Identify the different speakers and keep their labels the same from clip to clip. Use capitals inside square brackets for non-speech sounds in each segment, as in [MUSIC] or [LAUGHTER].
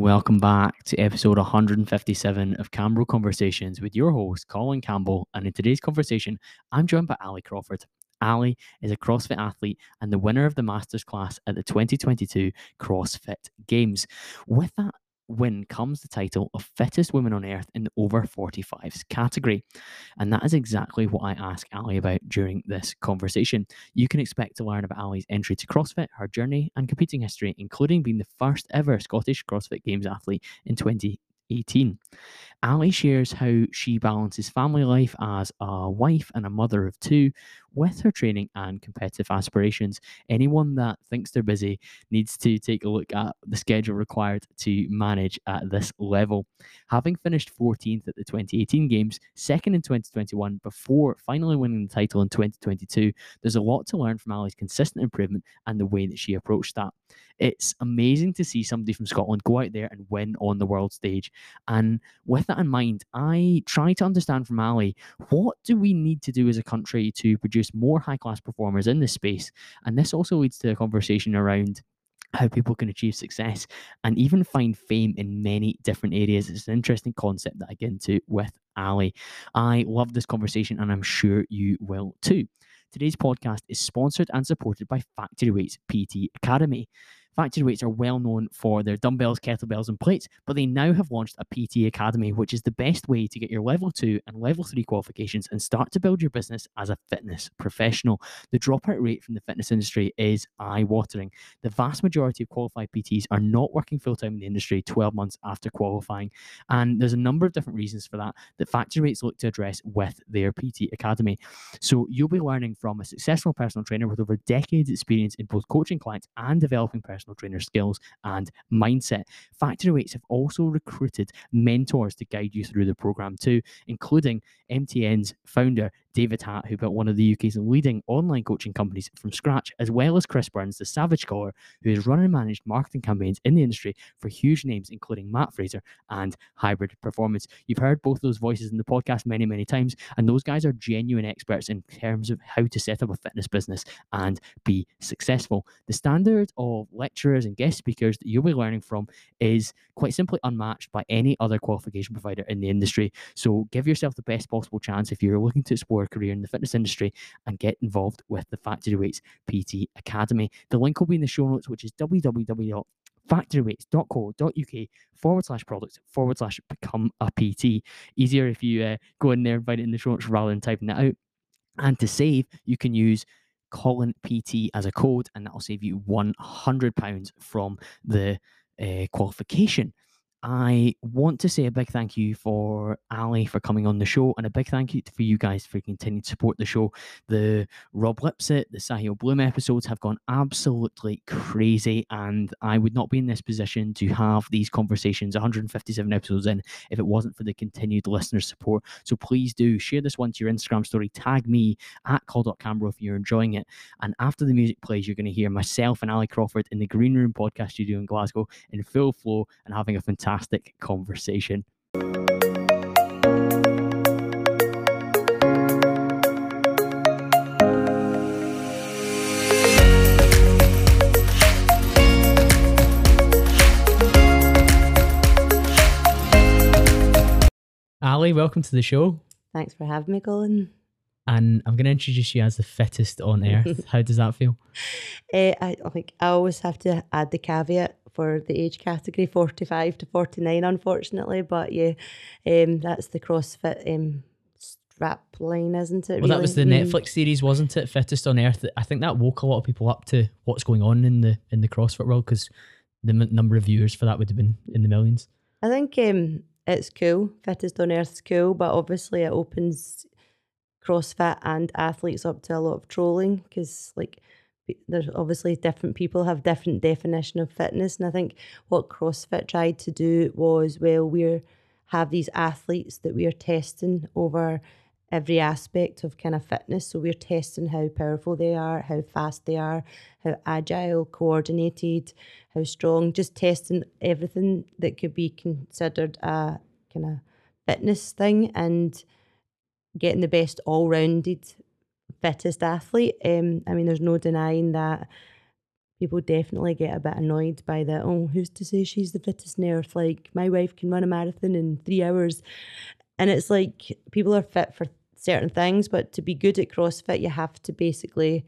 Speaker 1: Welcome back to episode 157 of Campbell Conversations with your host, Colin Campbell. And in today's conversation, I'm joined by Ali Crawford. Ali is a CrossFit athlete and the winner of the Masters class at the 2022 CrossFit Games. With that win comes the title of Fittest Woman on Earth in the over 45s category. And that is exactly what I ask Ali about during this conversation. You can expect to learn about Ali's entry to CrossFit, her journey, and competing history, including being the first ever Scottish CrossFit Games athlete in 2018. Ali shares how she balances family life as a wife and a mother of two with her training and competitive aspirations. Anyone that thinks they're busy needs to take a look at the schedule required to manage at this level. Having finished 14th at the 2018 Games, second in 2021, before finally winning the title in 2022, there's a lot to learn from Ali's consistent improvement and the way that she approached that. It's amazing to see somebody from Scotland go out there and win on the world stage. And with that in mind, I try to understand from Ali what do we need to do as a country to produce more high class performers in this space? And this also leads to a conversation around how people can achieve success and even find fame in many different areas. It's an interesting concept that I get into with Ali. I love this conversation and I'm sure you will too. Today's podcast is sponsored and supported by Factory Weights PT Academy. Factory Weights are well known for their dumbbells, kettlebells, and plates, but they now have launched a PT Academy, which is the best way to get your level two and level three qualifications and start to build your business as a fitness professional. The dropout rate from the fitness industry is eye watering. The vast majority of qualified PTs are not working full time in the industry 12 months after qualifying. And there's a number of different reasons for that that Factory Weights look to address with their PT Academy. So you'll be learning from a successful personal trainer with over decades experience in both coaching clients and developing personal personal trainer skills and mindset. Factory Weights have also recruited mentors to guide you through the program too, including MTN's founder David Hatt, who built one of the UK's leading online coaching companies from scratch, as well as Chris Burns, the Savage Scholar, who has run and managed marketing campaigns in the industry for huge names, including Matt Fraser and Hybrid Performance. You've heard both those voices in the podcast many, many times, and those guys are genuine experts in terms of how to set up a fitness business and be successful. The standard of lecturers and guest speakers that you'll be learning from is quite simply unmatched by any other qualification provider in the industry. So give yourself the best possible chance if you're looking to explore a career in the fitness industry and get involved with the Factory Weights PT Academy. The link will be in the show notes, which is www factoryweights.co.uk forward slash products forward slash become a PT. Easier if you uh, go in there and find it in the show notes rather than typing that out. And to save, you can use Colin PT as a code, and that'll save you £100 from the uh, qualification. I want to say a big thank you for Ali for coming on the show, and a big thank you for you guys for continuing to support the show. The Rob Lipsett, the Sahil Bloom episodes have gone absolutely crazy, and I would not be in this position to have these conversations 157 episodes in if it wasn't for the continued listener support. So please do share this one to your Instagram story, tag me at call.camera if you're enjoying it. And after the music plays, you're going to hear myself and Ali Crawford in the Green Room podcast studio in Glasgow in full flow and having a fantastic fantastic conversation. Ali, welcome to the show.
Speaker 2: Thanks for having me, Colin.
Speaker 1: And I'm going to introduce you as the fittest on earth. [LAUGHS] How does that feel?
Speaker 2: Uh, I think I always have to add the caveat for the age category 45 to 49 unfortunately but yeah um, that's the crossfit um, strap line isn't it
Speaker 1: well really? that was the mm. netflix series wasn't it fittest on earth i think that woke a lot of people up to what's going on in the in the crossfit world because the m- number of viewers for that would have been in the millions
Speaker 2: i think um, it's cool fittest on earth's cool but obviously it opens crossfit and athletes up to a lot of trolling because like there's obviously different people have different definition of fitness and i think what crossfit tried to do was well we're have these athletes that we're testing over every aspect of kind of fitness. So we're testing how powerful they are how fast they are how agile coordinated how strong just testing everything that could be considered a kind of fitness thing and getting the best all-rounded fittest athlete. Um, I mean, there's no denying that people definitely get a bit annoyed by that. Oh, who's to say she's the fittest in earth? Like my wife can run a marathon in three hours, and it's like people are fit for certain things, but to be good at CrossFit, you have to basically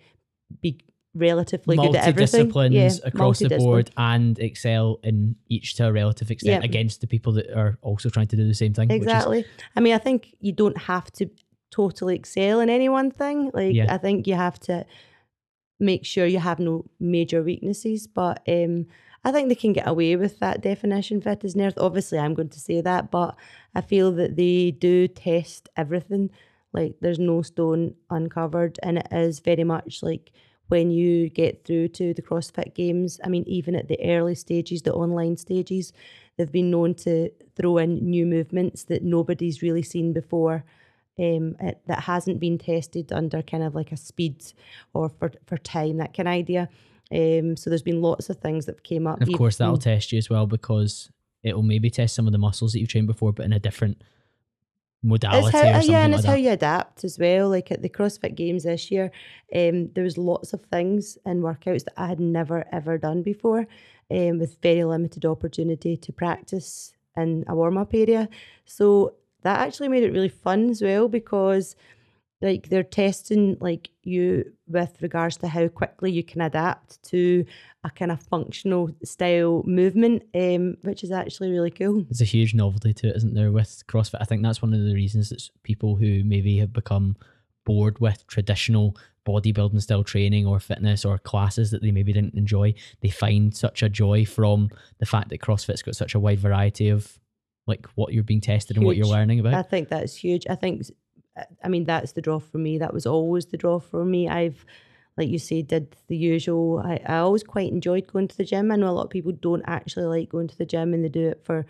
Speaker 2: be relatively good at everything. Yeah,
Speaker 3: across the board and excel in each to a relative extent
Speaker 2: Yeah.
Speaker 3: against the people that are also trying to do the same thing. which is-
Speaker 2: Exactly. I mean, I think you don't have to totally excel in any one thing. Like,
Speaker 3: Yeah.
Speaker 2: I think you have to make sure you have no major weaknesses. But um, I think they can get away with that definition, fit as an. Obviously, I'm going to say that, but I feel that they do test everything. Like, there's no stone uncovered, and it is very much like when you get through to the CrossFit Games. I mean, even at the early stages, the online stages, they've been known to throw in new movements that nobody's really seen before. Um, it, that hasn't been tested under kind of like a speed or for, for time, that kind of idea. Um, so there's been lots of things that came up.
Speaker 3: And of course, that'll test you as well because it'll maybe test some of the muscles that you've trained before, but in a different modality
Speaker 2: how,
Speaker 3: or
Speaker 2: uh,
Speaker 3: something
Speaker 2: yeah, and
Speaker 3: like
Speaker 2: it's how you adapt as well. Like at the CrossFit Games this year, um, there was lots of things and workouts that I had never ever done before, um, with very limited opportunity to practice in a warm up area. So that actually made it really fun as well because like they're testing like you with regards to how quickly you can adapt to a kind of functional style movement, um, which is actually really cool.
Speaker 3: it's a huge novelty to it, isn't there, with CrossFit? I think that's one of the reasons that people who maybe have become bored with traditional bodybuilding style training or fitness or classes that they maybe didn't enjoy, they find such a joy from the fact that CrossFit's got such a wide variety of like what you're being tested and what you're learning about.
Speaker 2: I think that's huge. I think, uh, I mean, that's the draw for me. That was always the draw for me. I've, like you say, did the usual. I, I always quite enjoyed going to the gym. I know a lot of people don't actually like going to the gym and they do it for,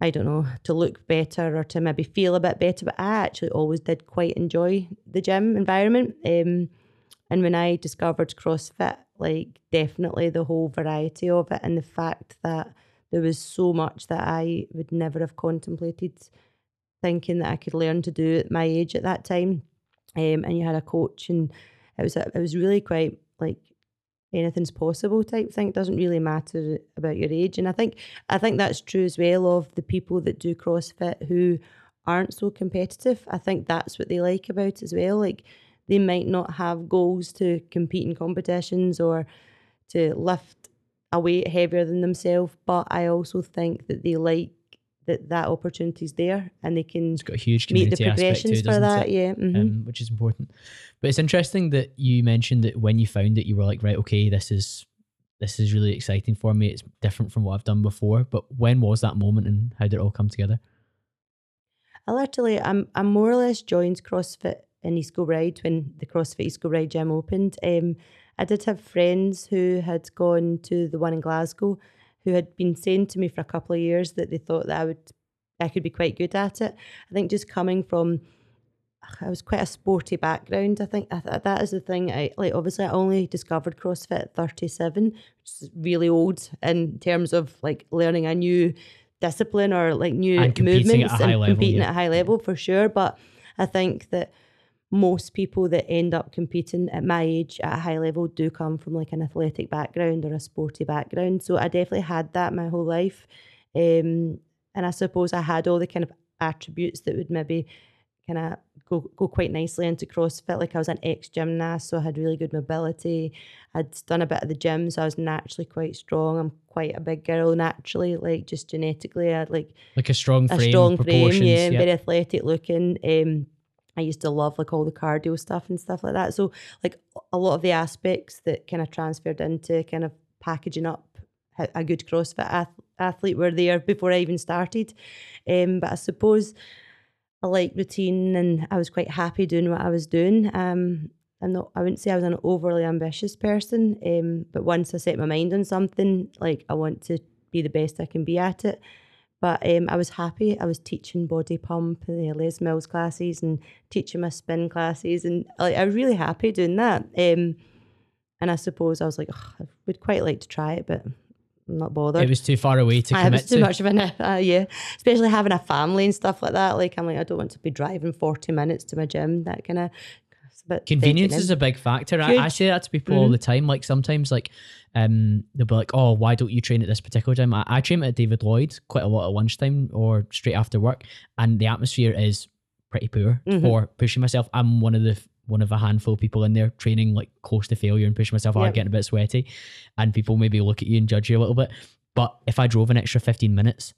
Speaker 2: I don't know, to look better or to maybe feel a bit better. But I actually always did quite enjoy the gym environment. Um, and when I discovered CrossFit, like definitely the whole variety of it and the fact that there was so much that I would never have contemplated thinking that I could learn to do at my age at that time. Um, and you had a coach, and it was it was really quite like anything's possible type thing. It doesn't really matter about your age, and I think I think that's true as well of the people that do CrossFit who aren't so competitive. I think that's what they like about as well. Like they might not have goals to compete in competitions or to lift a weight heavier than themselves, but I also think that they like that that opportunity's there and they can
Speaker 3: It's got a huge
Speaker 2: meet the progressions
Speaker 3: too,
Speaker 2: for that.
Speaker 3: it?
Speaker 2: Yeah. mhm.
Speaker 3: um, which is important. But it's interesting that you mentioned that when you found it, you were like, right, okay, this is this is really exciting for me. It's different from what I've done before. But when was that moment, and how did it all come together?
Speaker 2: I literally, I'm, I'm more or less joined CrossFit in East Kilbride when the CrossFit East Kilbride gym opened. Um, I did have friends who had gone to the one in Glasgow, who had been saying to me for a couple of years that they thought that I would, I could be quite good at it. I think just coming from, I was quite a sporty background. I think I th- that is the thing. I like obviously I only discovered CrossFit at 37, which is really old in terms of like learning a new discipline or like new
Speaker 3: And competing at a
Speaker 2: movements
Speaker 3: high level,
Speaker 2: competing
Speaker 3: yeah.
Speaker 2: at a high level for sure. But I think that most people that end up competing at my age at a high level do come from like an athletic background or a sporty background. So I definitely had that my whole life. Um, and I suppose I had all the kind of attributes that would maybe kind of go go quite nicely into CrossFit. Like I was an ex gymnast, so I had really good mobility. I'd done a bit of the gym, so I was naturally quite strong. I'm quite a big girl naturally, like just genetically. I had like
Speaker 3: Like a strong
Speaker 2: a
Speaker 3: frame,
Speaker 2: strong frame, yeah,
Speaker 3: yeah.
Speaker 2: very athletic looking. Um, I used to love like all the cardio stuff and stuff like that. So like a lot of the aspects that kind of transferred into kind of packaging up a good CrossFit ath- athlete were there before I even started. Um, but I suppose I like routine and I was quite happy doing what I was doing. Um, I'm not. I wouldn't say I was an overly ambitious person. Um, but once I set my mind on something, like I want to be the best I can be at it. But um, I was happy. I was teaching body pump, and the Les Mills classes, and teaching my spin classes, and like I was really happy doing that. Um, and I suppose I was like, "Ugh, I would quite like to try it, but I'm not bothered.
Speaker 3: It was too far away to
Speaker 2: I
Speaker 3: commit
Speaker 2: was too
Speaker 3: to.
Speaker 2: much of an [LAUGHS] uh, yeah, especially having a family and stuff like that. Like I'm like I don't want to be driving forty minutes to my gym. That kind of but
Speaker 1: convenience is a big factor. I, I, say that to people mm-hmm. all the time. Like sometimes, like um, they'll be like, "Oh, why don't you train at this particular gym?" I, I train at David Lloyd quite a lot at lunchtime or straight after work, and the atmosphere is pretty poor mm-hmm. for pushing myself. I'm one of the one of a handful of people in there training like close to failure and pushing myself yep. hard, getting a bit sweaty, and people maybe look at you and judge you a little bit. But if I drove an extra 15 minutes,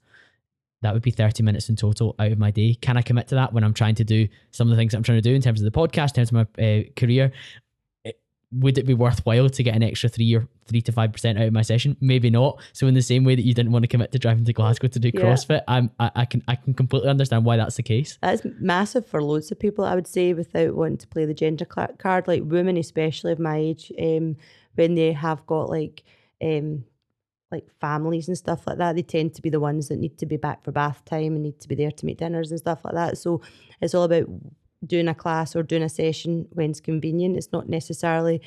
Speaker 1: that would be 30 minutes in total out of my day. Can I commit to that when I'm trying to do some of the things I'm trying to do in terms of the podcast, in terms of my uh, career? It, would it be worthwhile to get an extra three or three to five percent out of my session? Maybe not. So in the same way that you didn't want to commit to driving to Glasgow to do yeah. CrossFit, I'm I, I, can I can completely understand why that's the case.
Speaker 2: That's massive for loads of people. I would say without wanting to play the gender card, like women especially of my age, um, when they have got like um like families and stuff like that, they tend to be the ones that need to be back for bath time and need to be there to make dinners and stuff like that. So it's all about doing a class or doing a session when it's convenient. It's not necessarily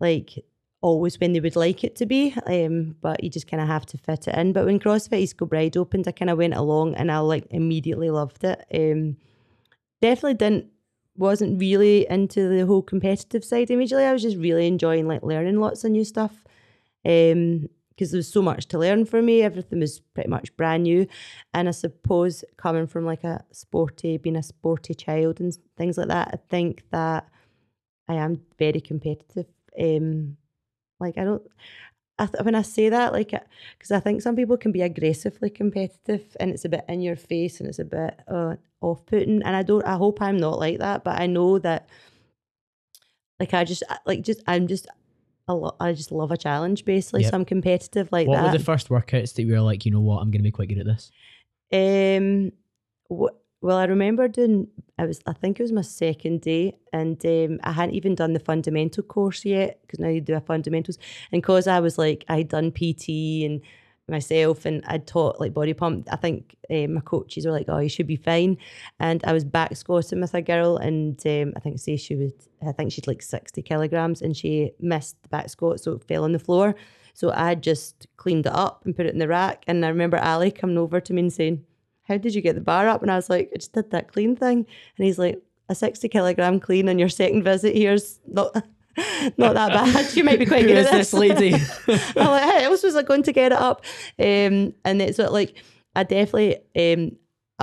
Speaker 2: like always when they would like it to be, um, but you just kind of have to fit it in. But when CrossFit East Kilbride opened, I kind of went along and I like immediately loved it. Um, definitely didn't wasn't really into the whole competitive side immediately. I was just really enjoying like learning lots of new stuff. Um, because there was so much to learn for me. Everything was pretty much brand new. And I suppose coming from like a sporty, being a sporty child and things like that, I think that I am very competitive. Um, like I don't, I th- when I say that, like, because I think some people can be aggressively competitive and it's a bit in your face and it's a bit uh, off putting. And I don't, I hope I'm not like that, but I know that, like, I just, like, just, I'm just, a lot. I just love a challenge, basically. Yep. So I'm competitive like
Speaker 1: what
Speaker 2: that.
Speaker 1: What were the first workouts that you were like, you know what, I'm going to be quite good at this?
Speaker 2: Um, what? Well, I remember doing. I was. I think it was my second day, and um, I hadn't even done the fundamental course yet because now you do a fundamentals. And because I was like, I'd done PT and myself and I'd taught like body pump. I think um, my coaches were like, "Oh, you should be fine." And I was back squatting with a girl, and um, I think say she was, I think she'd like sixty kilograms, and she missed the back squat, so it fell on the floor. So I just cleaned it up and put it in the rack. And I remember Ali coming over to me and saying, "How did you get the bar up?" And I was like, "I just did that clean thing." And he's like, "A sixty kilogram clean on your second visit here's not." Not that bad. [LAUGHS] You might be quite good at this.
Speaker 1: this lady? [LAUGHS]
Speaker 2: I'm like, hey, else was I going to get it up? Um, and it's like I definitely um,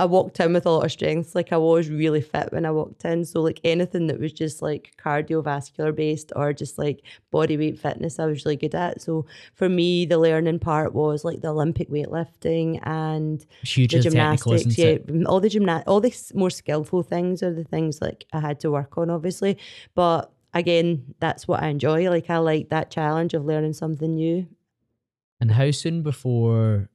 Speaker 2: I walked in with a lot of strength. Like I was really fit when I walked in. So like anything that was just like cardiovascular based or just like body weight fitness, I was really good at. So for me, the learning part was like the Olympic weightlifting and
Speaker 1: Huge the gymnastics. Yeah,
Speaker 2: all the gymna- all the more skillful things are the things like I had to work on, obviously. But again, that's what I enjoy. Like I like that challenge of learning something new.
Speaker 1: And how soon before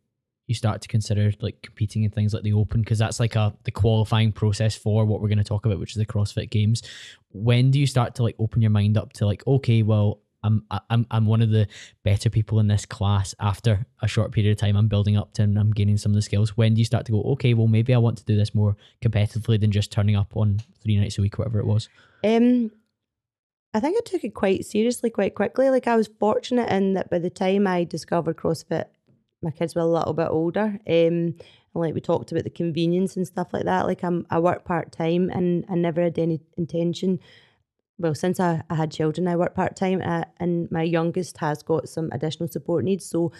Speaker 1: you start to consider like competing in things like the Open? Because that's like a the qualifying process for what we're going to talk about, which is the CrossFit Games. When do you start to like open your mind up to like, okay, well, I'm I'm I'm one of the better people in this class. After a short period of time, I'm building up to and I'm gaining some of the skills. When do you start to go, okay, well, maybe I want to do this more competitively than just turning up on three nights a week, whatever it was?
Speaker 2: Um, I think I took it quite seriously quite quickly. Like I was fortunate in that by the time I discovered CrossFit, my kids were a little bit older. Um, and like we talked about the convenience and stuff like that. Like I'm, I work part time and I never had any intention. Well, since I, I had children, I work part time, uh, and my youngest has got some additional support needs. So,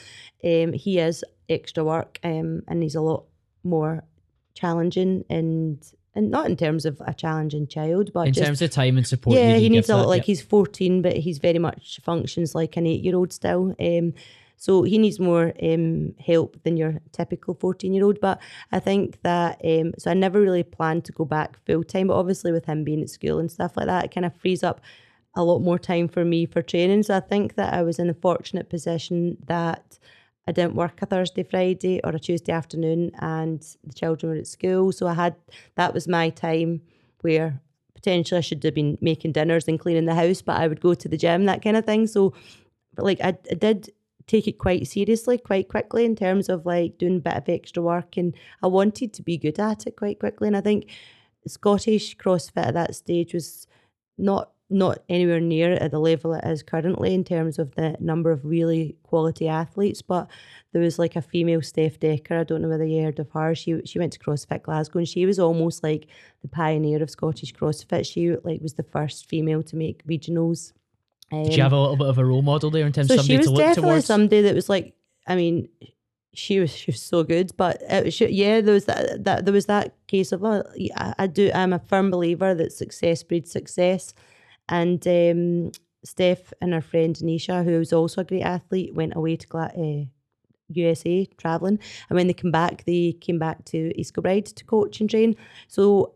Speaker 2: um, he is extra work, um, and he's a lot more challenging and and not in terms of a challenging child, but
Speaker 1: in
Speaker 2: just,
Speaker 1: terms of time and support.
Speaker 2: Yeah, he needs a lot. Like
Speaker 1: yep.
Speaker 2: he's fourteen, but he's very much functions like an eight-year-old still. Um, so he needs more um, help than your typical 14 year old. But I think that, um, so I never really planned to go back full time, but obviously with him being at school and stuff like that, it kind of frees up a lot more time for me for training. So I think that I was in a fortunate position that I didn't work a Thursday, Friday, or a Tuesday afternoon, and the children were at school. So I had that was my time where potentially I should have been making dinners and cleaning the house, but I would go to the gym, that kind of thing. So, like I, I did take it quite seriously, quite quickly in terms of like doing a bit of extra work, and I wanted to be good at it quite quickly. And I think Scottish CrossFit at that stage was not not anywhere near at the level it is currently in terms of the number of really quality athletes. But there was like a female Steph Decker. I don't know whether you heard of her. She she went to CrossFit Glasgow and she was almost like the pioneer of Scottish CrossFit. She like was the first female to make regionals.
Speaker 1: Um, Did you have a little bit of a role model there in terms
Speaker 2: so
Speaker 1: of somebody
Speaker 2: she was
Speaker 1: to look
Speaker 2: definitely
Speaker 1: towards?
Speaker 2: somebody that was like, I mean, she was she was so good. But it was, yeah, there was that that there was that case of oh, I, I do. I'm a firm believer that success breeds success, and um, Steph and her friend Nisha, who was also a great athlete, went away to uh, USA traveling, and when they came back, they came back to East Kilbride to coach and train. So,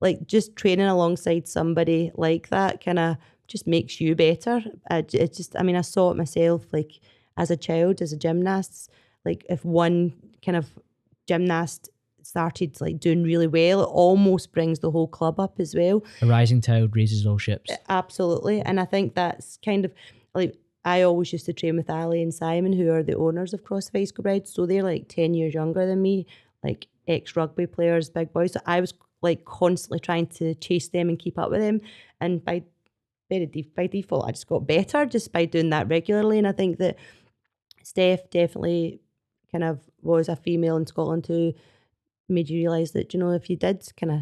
Speaker 2: like just training alongside somebody like that, kind of just makes you better. it just, I mean, I saw it myself, like as a child, as a gymnast like if one kind of gymnast started like doing really well, it almost brings the whole club up as well.
Speaker 1: A rising tide raises all ships.
Speaker 2: Absolutely. And I think that's kind of like I always used to train with Ali and Simon, who are the owners of CrossFit Bride. So they're like 10 years younger than me, like ex rugby players, big boys. So I was like constantly trying to chase them and keep up with them. And by very de- by default, I just got better just by doing that regularly. And I think that Steph definitely kind of was a female in Scotland who made you realise that you know if you did kind of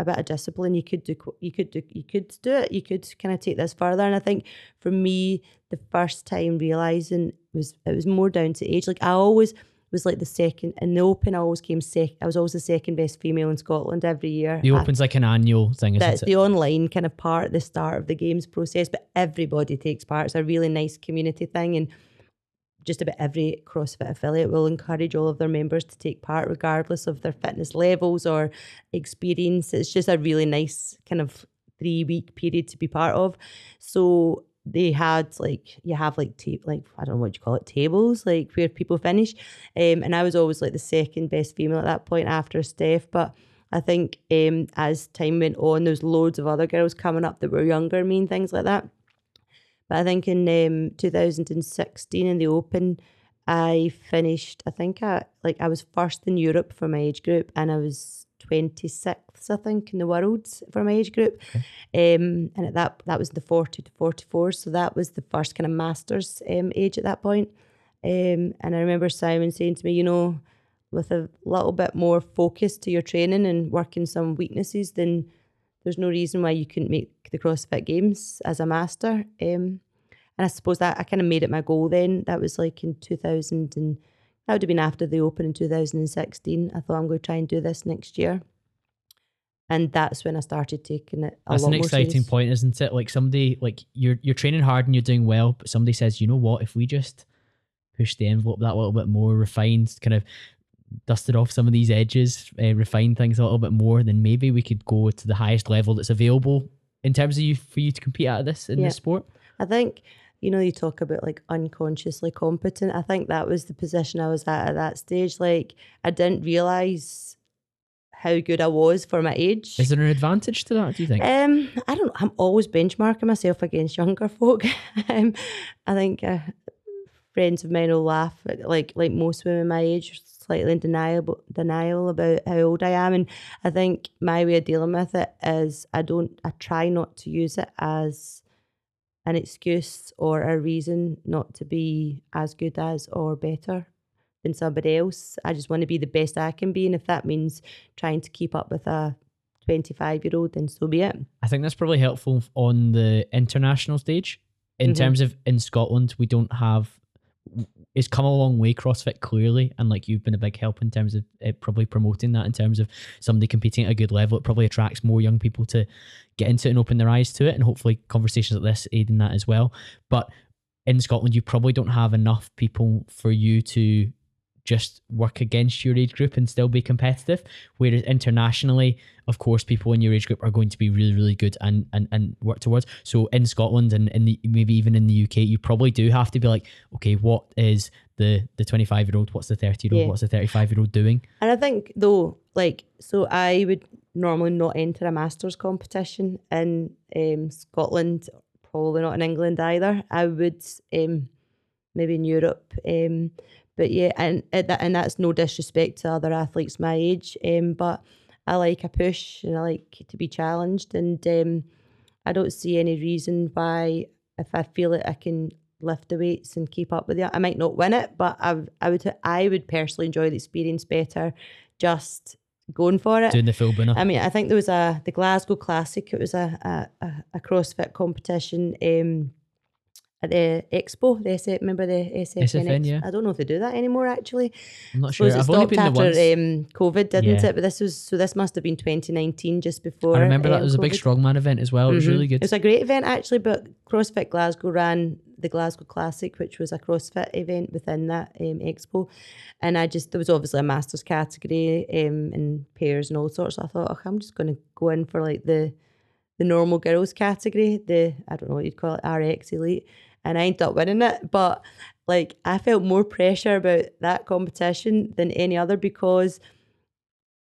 Speaker 2: a bit of discipline, you could do you could do you could do it. You could kind of take this further. And I think for me, the first time realizing was it was more down to age. Like I always was like the second in the Open. I always came second. I was always the second best female in Scotland every year.
Speaker 1: The Open's like an annual thing.
Speaker 2: That's
Speaker 1: it?
Speaker 2: the online kind of part, the start of the games process. But everybody takes part. It's a really nice community thing and just about every CrossFit affiliate will encourage all of their members to take part, regardless of their fitness levels or experience. It's just a really nice kind of three week period to be part of. So they had like you have like ta- like I don't know what you call it tables like where people finish, um, and I was always like the second best female at that point after Steph, but. I think um, as time went on, there's loads of other girls coming up that were younger, me and things like that. But I think in um, 2016 in the Open, I finished. I think I like I was first in Europe for my age group, and I was 26th, I think, in the world for my age group. Okay. Um, and at that that was the 40 to 44, so that was the first kind of masters um, age at that point. Um, and I remember Simon saying to me, you know, with a little bit more focus to your training and working some weaknesses, then there's no reason why you couldn't make the CrossFit Games as a master. Um, and I suppose that I kind of made it my goal then. That was like in 2000 and that would have been after the Open in 2016. I thought I'm going to try and do this next year. And that's when I started taking it.
Speaker 1: that's an exciting
Speaker 2: serious.
Speaker 1: point, isn't it? Like somebody, like you're you're training hard and you're doing well, but somebody says, you know what? If we just push the envelope that little bit more, refined, kind of dusted off some of these edges, uh, refined things a little bit more, then maybe we could go to the highest level that's available in terms of you for you to compete at this in yeah. this sport.
Speaker 2: I think you know you talk about like unconsciously competent. I think that was the position I was at at that stage. Like I didn't realize how good I was for my age.
Speaker 1: Is there an advantage to that? Do you think?
Speaker 2: Um, I don't. I'm always benchmarking myself against younger [LAUGHS] folk. um, I think uh, friends of mine will laugh at, like like most women my age slightly in denial denial about how old I am, and I think my way of dealing with it is I don't I try not to use it as an excuse or a reason not to be as good as or better than somebody else. I just want to be the best I can be, and if that means trying to keep up with a 25 year old, then so be it.
Speaker 1: I think that's probably helpful on the international stage. In mm-hmm. terms of in Scotland, we don't have it's come a long way CrossFit clearly, and like you've been a big help in terms of it probably promoting that in terms of somebody competing at a good level. It probably attracts more young people to get into it and open their eyes to it, and hopefully conversations like this aid in that as well. But in Scotland, you probably don't have enough people for you to just work against your age group and still be competitive. Whereas internationally, of course, people in your age group are going to be really, really good and and, and work towards. So in Scotland and in the maybe even in the UK, you probably do have to be like, okay, what is the the 25 year old, what's the 30 year old, what's the 35 year old doing?
Speaker 2: And I think though, like, so I would normally not enter a masters competition in um, Scotland, probably not in England either. I would um, maybe in Europe. Um, but yeah, and and that's no disrespect to other athletes my age, um, but I like a push and I like to be challenged, and um, I don't see any reason why if I feel that I can lift the weights and keep up with it, I might not win it, but I I would I would personally enjoy the experience better just going for it.
Speaker 1: Doing the full
Speaker 2: I mean, I think there was a the Glasgow Classic. It was a a, a CrossFit competition. Um, at the expo, the SF, remember the SFN?
Speaker 1: SFN yeah.
Speaker 2: I don't know if they do that anymore. Actually,
Speaker 1: I'm not sure. I've
Speaker 2: only been after um, COVID, didn't yeah. it? But this was so. This must have been 2019, just before.
Speaker 1: I remember um, that was COVID. a big strongman event as well. It was mm-hmm. really good.
Speaker 2: It was a great event actually. But CrossFit Glasgow ran the Glasgow Classic, which was a CrossFit event within that um, expo, and I just there was obviously a masters category um, and pairs and all sorts. So I thought, oh, I'm just going to go in for like the the normal girls category, the I don't know what you'd call it, RX Elite and I ended up winning it. But like I felt more pressure about that competition than any other because,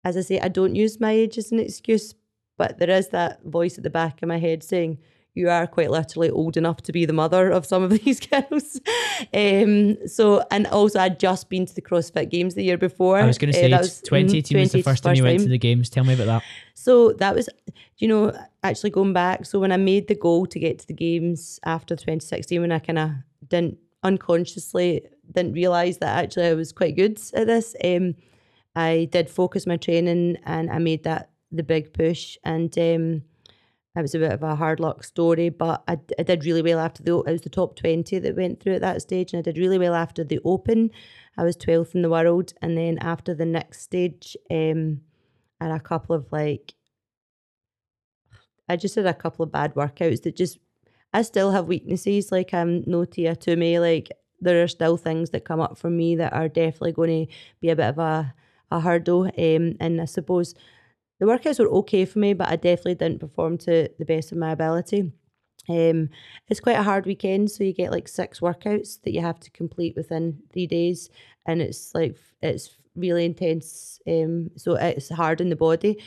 Speaker 2: as I say, I don't use my age as an excuse, but there is that voice at the back of my head saying, you are quite literally old enough to be the mother of some of [LAUGHS] these girls. um, so, and also, I'd just been to the CrossFit Games the year before. I
Speaker 1: was going to say, uh, was, 2018 was the first time you went to the Games. Tell me about that.
Speaker 2: So, that was, you know, actually going back. So, when I made the goal to get to the Games after 2016, when I kind of didn't unconsciously didn't realize that actually I was quite good at this, um, I did focus my training and I made that the big push. And, um, it was a bit of a hard luck story, but I, I did really well after the. It was the top twenty that went through at that stage, and I did really well after the Open. I was twelfth in the world, and then after the next stage, um, I had a couple of like. I just had a couple of bad workouts that just. I still have weaknesses. Like I'm no Tia Toomey. Like there are still things that come up for me that are definitely going to be a bit of a a hurdle. Um, and I suppose the workouts were okay for me, but I definitely didn't perform to the best of my ability. Um, it's quite a hard weekend, so you get like six workouts that you have to complete within three days, and it's like it's really intense. Um, so it's hard on the body.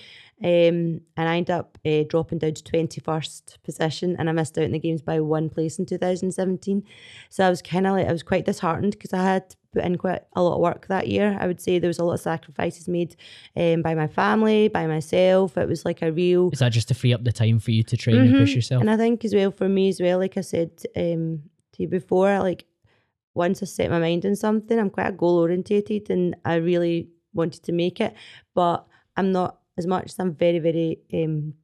Speaker 2: Um, and I ended up uh, dropping down to 21st position and I missed out in the games by one place in 2017. So I was kind of like, I was quite disheartened because I had put in quite a lot of work that year. I would say there was a lot of sacrifices made um, by my family, by myself. It was like a real.
Speaker 1: Is that just to free up the time for you to train mm-hmm. and push yourself?
Speaker 2: And I think as well for me as well, like I said um, to you before, like once I set my mind on something, I'm quite goal orientated and I really wanted to make it. But I'm not as much as I'm very, very um,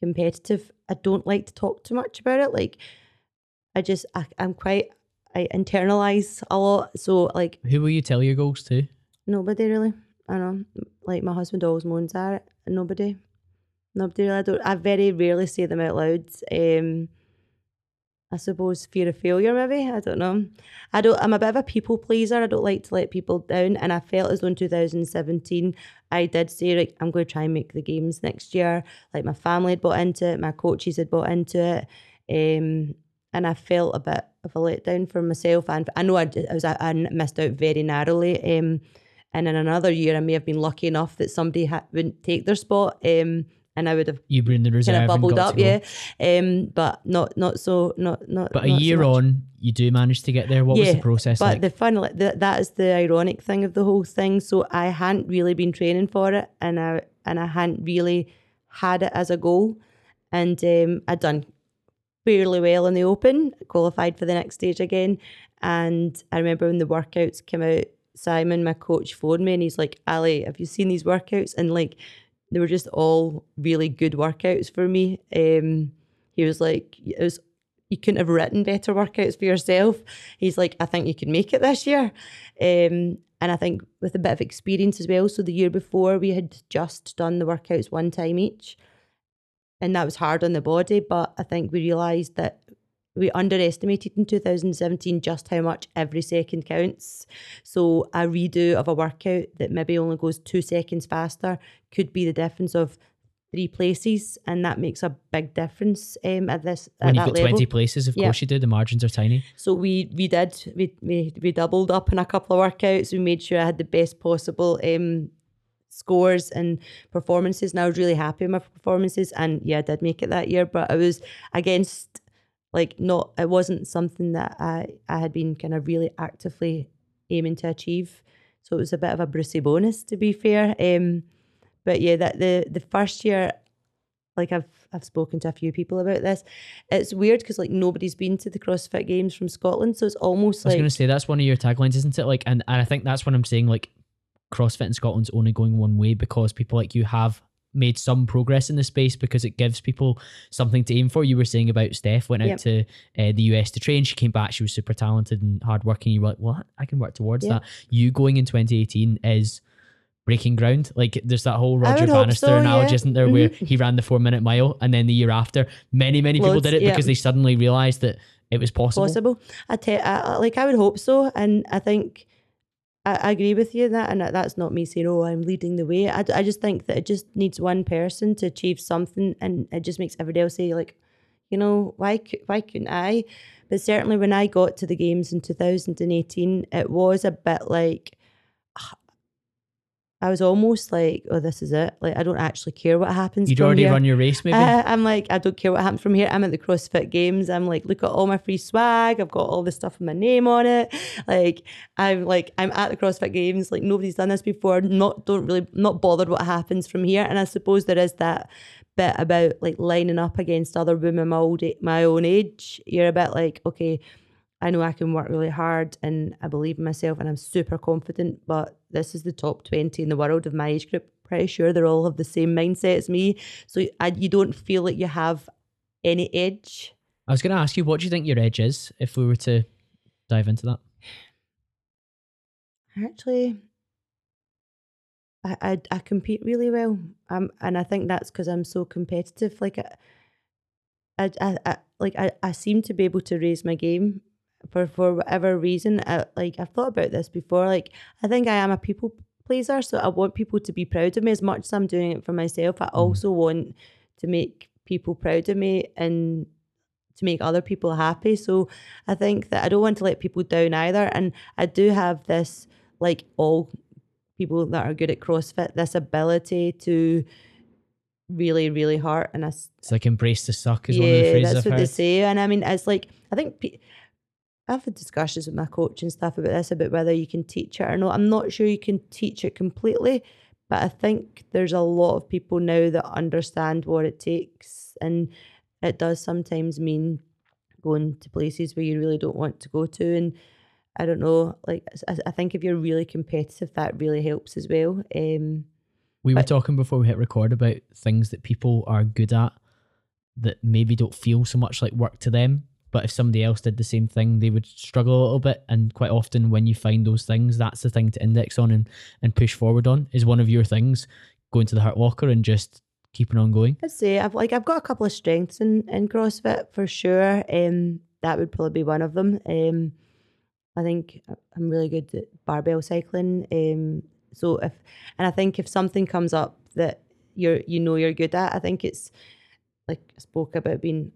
Speaker 2: competitive, I don't like to talk too much about it. Like, I just, I, I'm quite, I internalize a lot. So, like,
Speaker 1: who will you tell your goals to?
Speaker 2: Nobody really. I know. Like, my husband always moans at it. Nobody. Nobody really. I, don't, I very rarely say them out loud. Um, I suppose fear of failure, maybe. I don't know. I don't. I'm a bit of a people pleaser. I don't like to let people down, and I felt as though in 2017 I did say, like, I'm going to try and make the games next year. Like my family had bought into it, my coaches had bought into it, um, and I felt a bit of a letdown for myself. And I know I, I was I missed out very narrowly. Um, and in another year, I may have been lucky enough that somebody ha- wouldn't take their spot. Um, and I would have
Speaker 1: you the reserve kind of bubbled up,
Speaker 2: yeah. Um, but not not so not not.
Speaker 1: But a
Speaker 2: not
Speaker 1: year
Speaker 2: so
Speaker 1: on, you do manage to get there. What yeah, was the process
Speaker 2: but
Speaker 1: like?
Speaker 2: the fun the, that is the ironic thing of the whole thing. So I hadn't really been training for it, and I and I hadn't really had it as a goal, and um, I'd done fairly well in the open, qualified for the next stage again, and I remember when the workouts came out. Simon, my coach, phoned me and he's like, Ali, have you seen these workouts? And like they were just all really good workouts for me. Um, he was like, it was, you couldn't have written better workouts for yourself. He's like, I think you can make it this year. Um, and I think with a bit of experience as well. So the year before, we had just done the workouts one time each. And that was hard on the body. But I think we realised that we underestimated in 2017 just how much every second counts. So a redo of a workout that maybe only goes two seconds faster could be the difference of three places, and that makes a big difference um, at this.
Speaker 1: When
Speaker 2: at
Speaker 1: you've got
Speaker 2: level.
Speaker 1: twenty places, of yeah. course you do. The margins are tiny.
Speaker 2: So we we did we we we doubled up in a couple of workouts. We made sure I had the best possible um, scores and performances. And I was really happy with my performances, and yeah, I did make it that year. But I was against like not it wasn't something that I, I had been kind of really actively aiming to achieve. So it was a bit of a Brucey bonus to be fair. Um, but yeah, that the the first year like I've I've spoken to a few people about this. It's weird because like nobody's been to the CrossFit Games from Scotland, so it's almost like
Speaker 1: I was going to say that's one of your taglines, isn't it? Like, and, and I think that's what I'm saying. Like, CrossFit in Scotland's only going one way because people like you have made some progress in the space because it gives people something to aim for. You were saying about Steph went out to uh, the US to train. She came back. She was super talented and hardworking. You were like, what? I can work towards
Speaker 2: Yeah.
Speaker 1: that. You going in 2018 is breaking ground. Like there's that whole Roger Bannister
Speaker 2: so,
Speaker 1: analogy,
Speaker 2: yeah.
Speaker 1: isn't there, where
Speaker 2: Mhm.
Speaker 1: he ran the four minute mile and then the year after, many, many people
Speaker 2: Loads,
Speaker 1: did it
Speaker 2: yeah.
Speaker 1: because they suddenly realized that it was possible.
Speaker 2: possible. I I, I- like I would hope so, and I think I, agree with you in that, and that's not me saying, "Oh, I'm leading the way." I, I just think that it just needs one person to achieve something, and it just makes everybody else say, like, you know, why why couldn't I? But certainly, when I got to the games in 2018, it was a bit like. Ah, I was almost like, oh, this is it. Like, I don't actually care what happens.
Speaker 1: You'd
Speaker 2: from
Speaker 1: already
Speaker 2: here.
Speaker 1: run your race, maybe.
Speaker 2: Uh, I'm like, I don't care what happens from here. I'm at the CrossFit Games. I'm like, look at all my free swag. I've got all this stuff with my name on it. Like, I'm like, I'm at the CrossFit Games. Like, nobody's done this before. Not don't really not bothered what happens from here. And I suppose there is that bit about like lining up against other women my old my own age. You're a bit like, okay, I know I can work really hard and I believe in myself and I'm super confident, but this is the top 20 in the world of my age group. Pretty sure they're all have the same mindset as me. So I, you don't feel like you have any edge.
Speaker 1: I was going to ask you, what do you think your edge is if we were to dive into that?
Speaker 2: Actually, I, I, I compete really well. Um, and I think that's because I'm so competitive. Like, I, I, I, I, like I, I seem to be able to raise my game for, for whatever reason. I, like, I've thought about this before. Like, I think I am a people pleaser. So I want people to be proud of me as much as I'm doing it for myself. I mm-hmm. also want to make people proud of me and to make other people happy. So I think that I don't want to let people down either. And I do have this, like all people that are good at CrossFit, this ability to really, really hurt. And I,
Speaker 1: It's like embrace the suck is one of the
Speaker 2: yeah,
Speaker 1: phrases
Speaker 2: that's
Speaker 1: I've
Speaker 2: what they say. And I mean, it's like I think pe- I've had discussions with my coach and stuff about this about whether you can teach it or not. I'm not sure you can teach it completely, but I think there's a lot of people now that understand what it takes, and it does sometimes mean going to places where you really don't want to go to. And I don't know, like I, I think if you're really competitive, that really helps as well. Um,
Speaker 1: We were
Speaker 2: But-
Speaker 1: talking before we hit record about things that people are good at that maybe don't feel so much like work to them. But if somebody else did the same thing, they would struggle a little bit. And quite often, when you find those things, that's the thing to index on and, and push forward on. Is one of your things going to the hurt locker and just keeping on going?
Speaker 2: I'd say I've like I've got a couple of strengths in, in CrossFit for sure. Um, that would probably be one of them. Um, I think I'm really good at barbell cycling. Um, so if and I think if something comes up that you're you know you're good at, I think it's like I spoke about being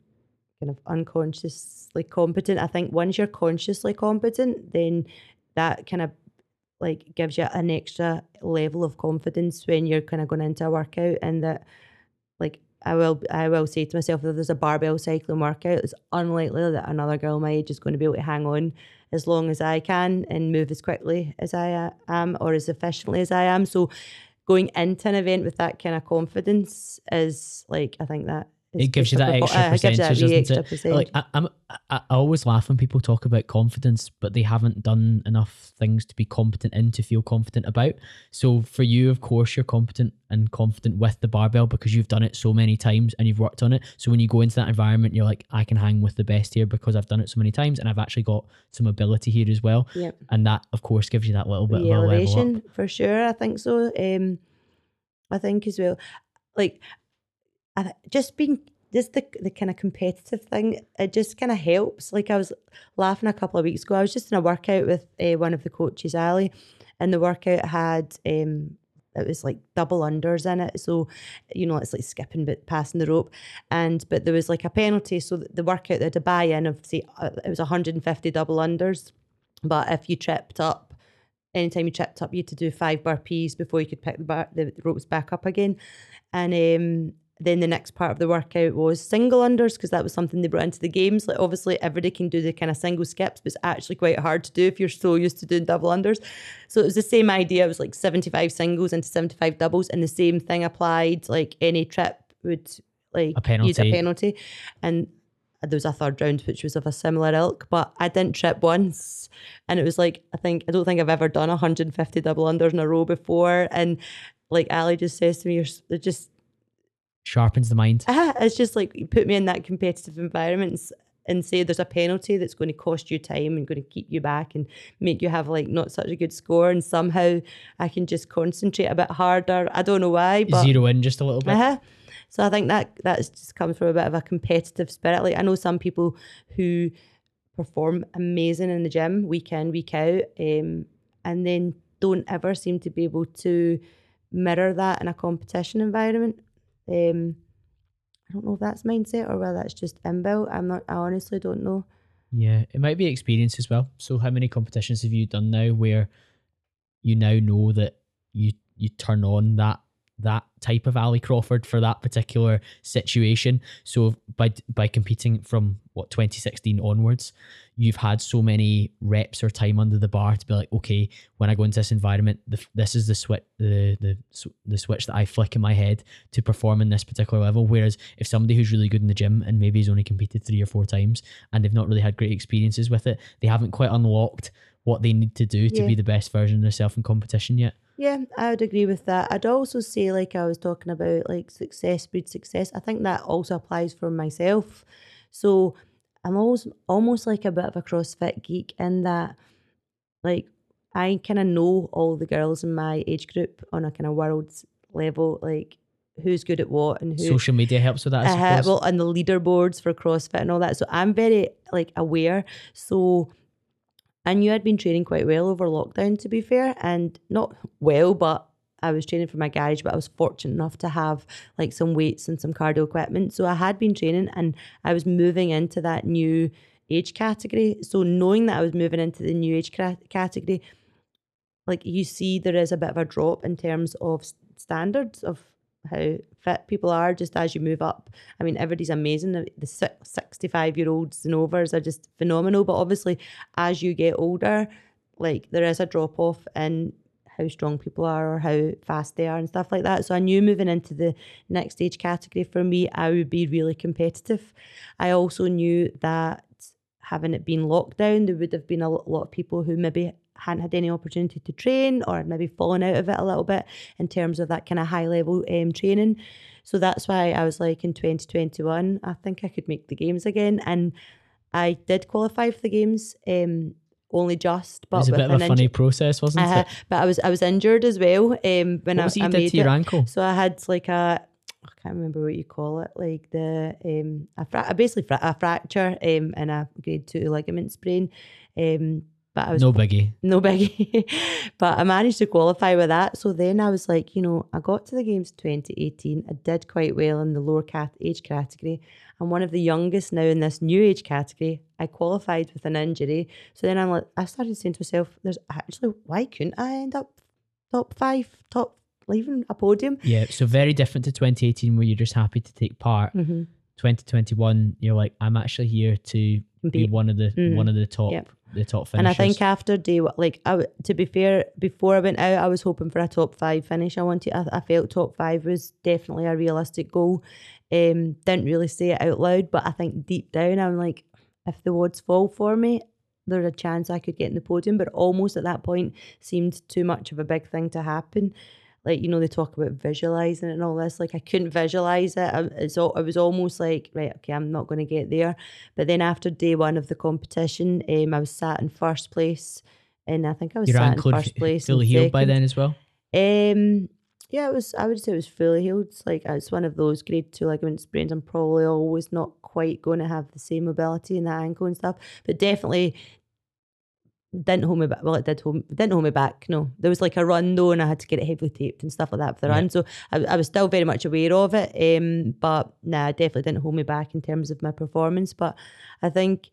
Speaker 2: kind of unconsciously competent. I think once you're consciously competent, then that kind of like gives you an extra level of confidence when you're kind of going into a workout and that like I will I will say to myself if there's a barbell cycling workout, it's unlikely that another girl my age is going to be able to hang on as long as I can and move as quickly as I uh, am or as efficiently as I am. So going into an event with that kind of confidence is like I think that
Speaker 1: It gives you that extra
Speaker 2: uh, you that
Speaker 1: percentage, doesn't it?
Speaker 2: percent.
Speaker 1: Like I, I'm, I, I always laugh when people talk about confidence, but they haven't done enough things to be competent in to feel confident about. So for you, of course, you're competent and confident with the barbell because you've done it so many times and you've worked on it. So when you go into that environment, you're like, I can hang with the best here because I've done it so many times and I've actually got some ability here as well.
Speaker 2: Yep.
Speaker 1: And that, of course, gives you that little bit
Speaker 2: the
Speaker 1: of a level up.
Speaker 2: elevation for sure. I think so. Um, I think as well, like, Th- just being just the the kind of competitive thing. It just kind of helps. Like I was laughing a couple of weeks ago. I was just in a workout with uh, one of the coaches, Ali, and the workout had um. It was like double unders in it, so you know it's like skipping but passing the rope, and but there was like a penalty. So the the workout they had a buy in of say uh, it was 150 double unders, but if you tripped up anytime you tripped up, you had to do five burpees before you could pick the, bar, the ropes back up again. And um, then the next part of the workout was single unders because that was something they brought into the games. Like obviously everybody can do the kind of single skips, but it's actually quite hard to do if you're so used to doing double unders. So it was the same idea. It was like 75 singles into 75 doubles, and the same thing applied. Like any trip would like
Speaker 1: a penalty.
Speaker 2: use a penalty, and there was a third round which was of a similar ilk, but I didn't trip once, and it was like I think I don't think I've ever done 150 double unders in a row before, and like Ali just says to me, you're just
Speaker 1: sharpens the mind.
Speaker 2: Uh, it's just like you put me in that competitive environment and say there's a penalty that's going to cost you time and going to keep you back and make you have like not such a good score and somehow I can just concentrate a bit harder. I don't know why, but
Speaker 1: zero in just a little bit.
Speaker 2: Uh-huh. So I think that that's just comes from a bit of a competitive spirit. Like I know some people who perform amazing in the gym week in week out, um, and then don't ever seem to be able to mirror that in a competition environment. Um, I don't know if that's mindset or whether that's just inbuilt. I'm not. I honestly don't know.
Speaker 1: Yeah, it might be experience as well. So, how many competitions have you done now where you now know that you you turn on that that type of Ali Crawford for that particular situation. So by by competing from what 2016 onwards, you've had so many reps or time under the bar to be like, okay, when I go into this environment, the, this is the switch the the the switch that I flick in my head to perform in this particular level. Whereas if somebody who's really good in the gym and maybe has only competed three or four times and they've not really had great experiences with it, they haven't quite unlocked what they need to do to be the best version of themselves in competition yet.
Speaker 2: Yeah, I would agree with that. I'd also say, like I was talking about, like success breeds success. I think that also applies for myself. So I'm always almost like a bit of a CrossFit geek in that, like, I kind of know all the girls in my age group on a kind of world level, like who's good at what and who.
Speaker 1: Social media helps with that.
Speaker 2: uh, well, and the leaderboards for CrossFit and all that. So I'm very like aware. So I knew I'd been training quite well over lockdown, to be fair, and not well, but I was training for my garage, but I was fortunate enough to have like some weights and some cardio equipment. So I had been training and I was moving into that new age category. So knowing that I was moving into the new age category, like you see, there is a bit of a drop in terms of standards of how fit people are just as you move up. I mean, everybody's amazing. The the 65 year olds and overs are just phenomenal. But obviously, as you get older, like there is a drop off in how strong people are or how fast they are and stuff like that. So I knew moving into the next stage category for me, I would be really competitive. I also knew that having it been lockdown, there would have been a lot of people who maybe hadn't had any opportunity to train or maybe fallen out of it a little bit in terms of that kind of high level um, training. So that's why I was like in 2021, I think I could make the games again. And I did qualify for the games. Um, only just, but
Speaker 1: it was a bit of a funny process, wasn't uh, it?
Speaker 2: But I was I was injured as well. Um, when I,
Speaker 1: I
Speaker 2: made
Speaker 1: your
Speaker 2: it.
Speaker 1: ankle?
Speaker 2: So I had like a I can't remember what you call it, like the um, a fra- basically fra- a fracture um, and a grade two ligament sprain. Um, but I was
Speaker 1: no biggie,
Speaker 2: no biggie. [LAUGHS] but I managed to qualify with that. So then I was like, you know, I got to the games 2018. I did quite well in the lower cat age category. I'm one of the youngest now in this new age category. I qualified with an injury. So then I'm like, I started saying to myself, there's actually why couldn't I end up top five, top even a podium?
Speaker 1: Yeah. So very different to 2018 where you're just happy to take part.
Speaker 2: Mm-hmm.
Speaker 1: 2021, you're like, I'm actually here to be one of the mm-hmm. one of the top yep. The top finishers.
Speaker 2: And I think after day like I to be fair, before I went out, I was hoping for a top five finish. I wanted, I, I felt top five was definitely a realistic goal. Um, didn't really say it out loud, but I think deep down, I'm like, if the odds fall for me, there's a chance I could get in the podium. But almost at that point, seemed too much of a big thing to happen like you know they talk about visualizing and all this like i couldn't visualize it. I, it's all, it was almost like right okay i'm not going to get there. But then after day one of the competition um, i was sat in first place and i think i was
Speaker 1: Your
Speaker 2: sat in first place
Speaker 1: fully healed by then as well?
Speaker 2: Um yeah it was i would say it was fully healed. It's like it's one of those grade two ligament sprains i'm probably always not quite going to have the same mobility in that ankle and stuff. But definitely didn't hold me back. Well, it did hold, didn't hold me back. No, there was like a run though, and I had to get it heavily taped and stuff like that for the yeah. run. So I, I, was still very much aware of it. Um, but nah, definitely didn't hold me back in terms of my performance. But I think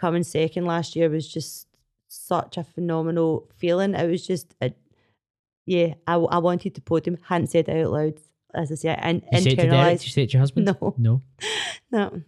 Speaker 2: coming second last year was just such a phenomenal feeling. It was just, a, yeah, I, I wanted to podium. Hadn't said it out loud, as I say, and
Speaker 1: internalized. Say it to Derek? Did you say it to your husband? [LAUGHS]
Speaker 2: No,
Speaker 1: no, [LAUGHS]
Speaker 2: no.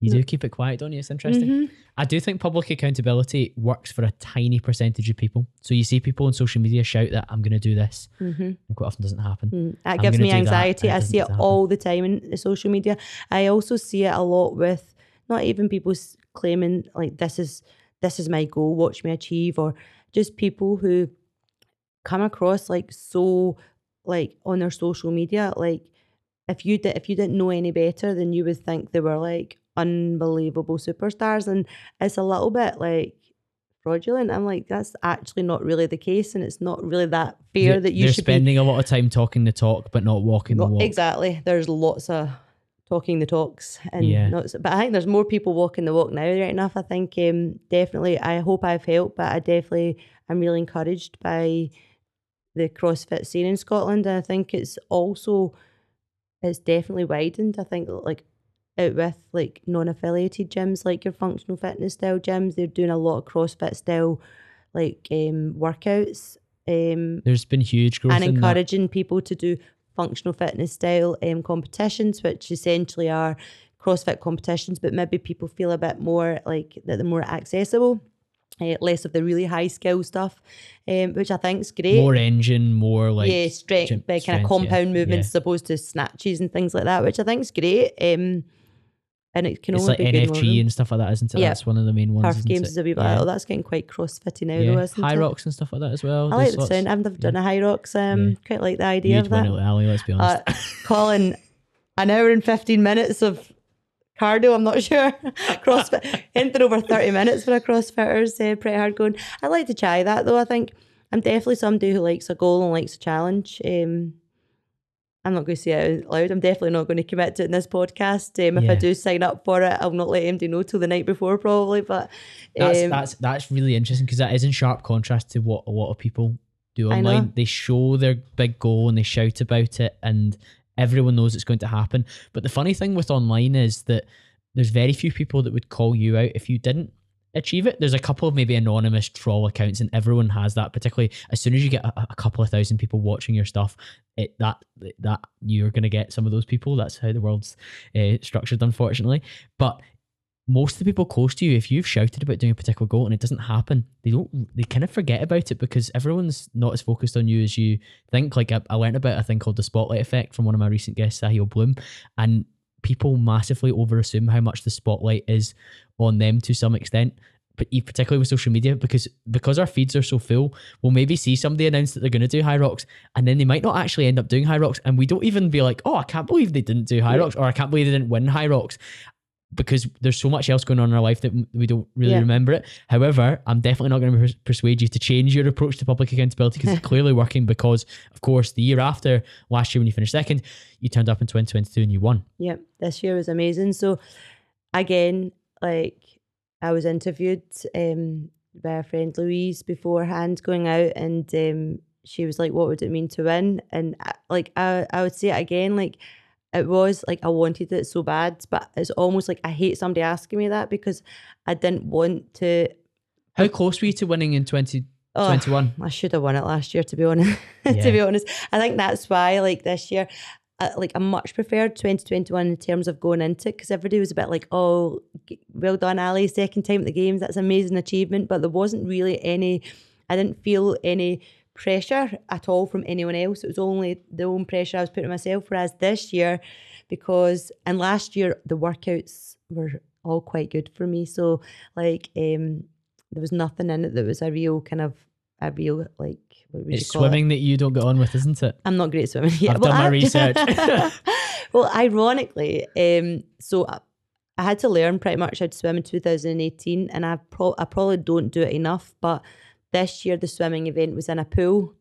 Speaker 1: You do keep it quiet, don't you? It's interesting.
Speaker 2: Mhm.
Speaker 1: I do think public accountability works for a tiny percentage of people. So you see people on social media shout that I'm going to do this,
Speaker 2: Mhm.
Speaker 1: and quite often doesn't happen.
Speaker 2: Mm, That
Speaker 1: I'm
Speaker 2: gives me anxiety. I see it all the time in the social media. I also see it a lot with not even people claiming like this is this is my goal, watch me achieve, or just people who come across like so like on their social media like if you did if you didn't know any better then you would think they were like unbelievable superstars and it's a little bit like fraudulent i'm like that's actually not really the case and it's not really that fair
Speaker 1: They're-
Speaker 2: that you should be
Speaker 1: spending a lot of time talking the talk, but not walking the walk.
Speaker 2: Exactly. There's lots of talking the talks, and
Speaker 1: Yeah.
Speaker 2: not, but I think there's more people walking the walk now. Right enough, I think um, definitely. I hope I've helped, but I definitely I'm really encouraged by the CrossFit scene in Scotland, and I think it's also it's definitely widened. I think like out with like non-affiliated gyms, like your functional fitness style gyms, they're doing a lot of CrossFit style like um, workouts. Um,
Speaker 1: There's been huge growth
Speaker 2: and encouraging people to do functional fitness style um, competitions, which essentially are CrossFit competitions, but maybe people feel a bit more like that they're more accessible, uh, less of the really high skill stuff, um, which I think is great.
Speaker 1: More engine, more like
Speaker 2: yeah, strength,
Speaker 1: gym-
Speaker 2: kind
Speaker 1: strength,
Speaker 2: of
Speaker 1: yeah,
Speaker 2: compound movements
Speaker 1: yeah.
Speaker 2: as opposed to snatches and things like that, which I think is great. Um, and it can
Speaker 1: it's
Speaker 2: only
Speaker 1: like
Speaker 2: be
Speaker 1: NFT and stuff like that, isn't it?
Speaker 2: Yeah.
Speaker 1: That's one of the main ones.
Speaker 2: Perf games
Speaker 1: it?
Speaker 2: is a wee bit.
Speaker 1: Yeah.
Speaker 2: Oh, that's getting quite CrossFitty now,
Speaker 1: Yeah.
Speaker 2: though, isn't
Speaker 1: High
Speaker 2: it?
Speaker 1: rocks and stuff like that as well.
Speaker 2: I like the
Speaker 1: lots-
Speaker 2: sound. I've never done a HYROX. Um,
Speaker 1: Yeah.
Speaker 2: quite like the idea
Speaker 1: You'd
Speaker 2: of
Speaker 1: win
Speaker 2: that.
Speaker 1: it, Ali, let's be honest.
Speaker 2: Uh, [LAUGHS] [LAUGHS] Colin, an hour and 15 minutes of cardio, I'm not [LAUGHS] sure. CrossFit, anything over 30 minutes for a CrossFitter's uh, pretty hard going. I'd like to try that though. I think I'm definitely somebody who likes a goal and likes a challenge. Um, I'm not going to say it out loud. I'm definitely not going to commit to it in this podcast. Um, if I do sign up for it, I'll not let MD know till the night before, probably. But
Speaker 1: that's
Speaker 2: um,
Speaker 1: that's that's really interesting because that is in sharp contrast to what a lot of people do online. They show their big goal and they shout about it, and everyone knows it's going to happen. But the funny thing with online is that there's very few people that would call you out if you didn't achieve it. There's a couple of maybe anonymous troll accounts, and everyone has that. Particularly as soon as you get a, a couple of thousand people watching your stuff, it that that you're gonna get some of those people. That's how the world's uh, structured, unfortunately. But most of the people close to you, if you've shouted about doing a particular goal and it doesn't happen, they don't. They kind of forget about it because everyone's not as focused on you as you think. Like I, I learned about a thing called the spotlight effect from one of my recent guests, Sahil Bloom, and people massively overassume how much the spotlight is on them to some extent. But particularly with social media, because because our feeds are so full, we'll maybe see somebody announce that they're going to do HYROX, and then they might not actually end up doing HYROX, and we don't even be like, oh, I can't believe they didn't do HYROX, or I can't believe they didn't win HYROX because there's so much else going on in our life that we don't really
Speaker 2: Yeah.
Speaker 1: remember it. However, I'm definitely not going to pers- persuade you to change your approach to public accountability because it's [LAUGHS] clearly working. Because, of course, the year after last year when you finished second, you turned up in 2022 and you won.
Speaker 2: Yep, this year was amazing. So again, like I was interviewed um by a friend Louise beforehand going out and um she was like, What would it mean to win? And I, like I I would say it again, like it was like I wanted it so bad, but it's almost like I hate somebody asking me that because I didn't want to
Speaker 1: How close were you to winning in 2021?
Speaker 2: Oh, I should have won it last year, to be honest.
Speaker 1: Yeah. [LAUGHS]
Speaker 2: to be honest, I think that's why, like this year, I, like I much preferred 2021 in terms of going into it because everybody was a bit like, "Oh, well done, Ali, second time at the games. That's an amazing achievement." But there wasn't really any. I didn't feel any pressure at all from anyone else. It was only the own pressure I was putting myself. Whereas this year, because and last year the workouts were all quite good for me. So like um there was nothing in it that was a real kind of a real like what would
Speaker 1: It's
Speaker 2: call it?
Speaker 1: swimming that you don't get on with, isn't it?
Speaker 2: I'm not great at swimming. [LAUGHS] Yeah,
Speaker 1: I've done my
Speaker 2: I- [LAUGHS]
Speaker 1: research. [LAUGHS]
Speaker 2: well, ironically, um, so I, I had to learn pretty much how to swim in 2018, and I pro- I probably don't do it enough. But this year, the swimming event was in a pool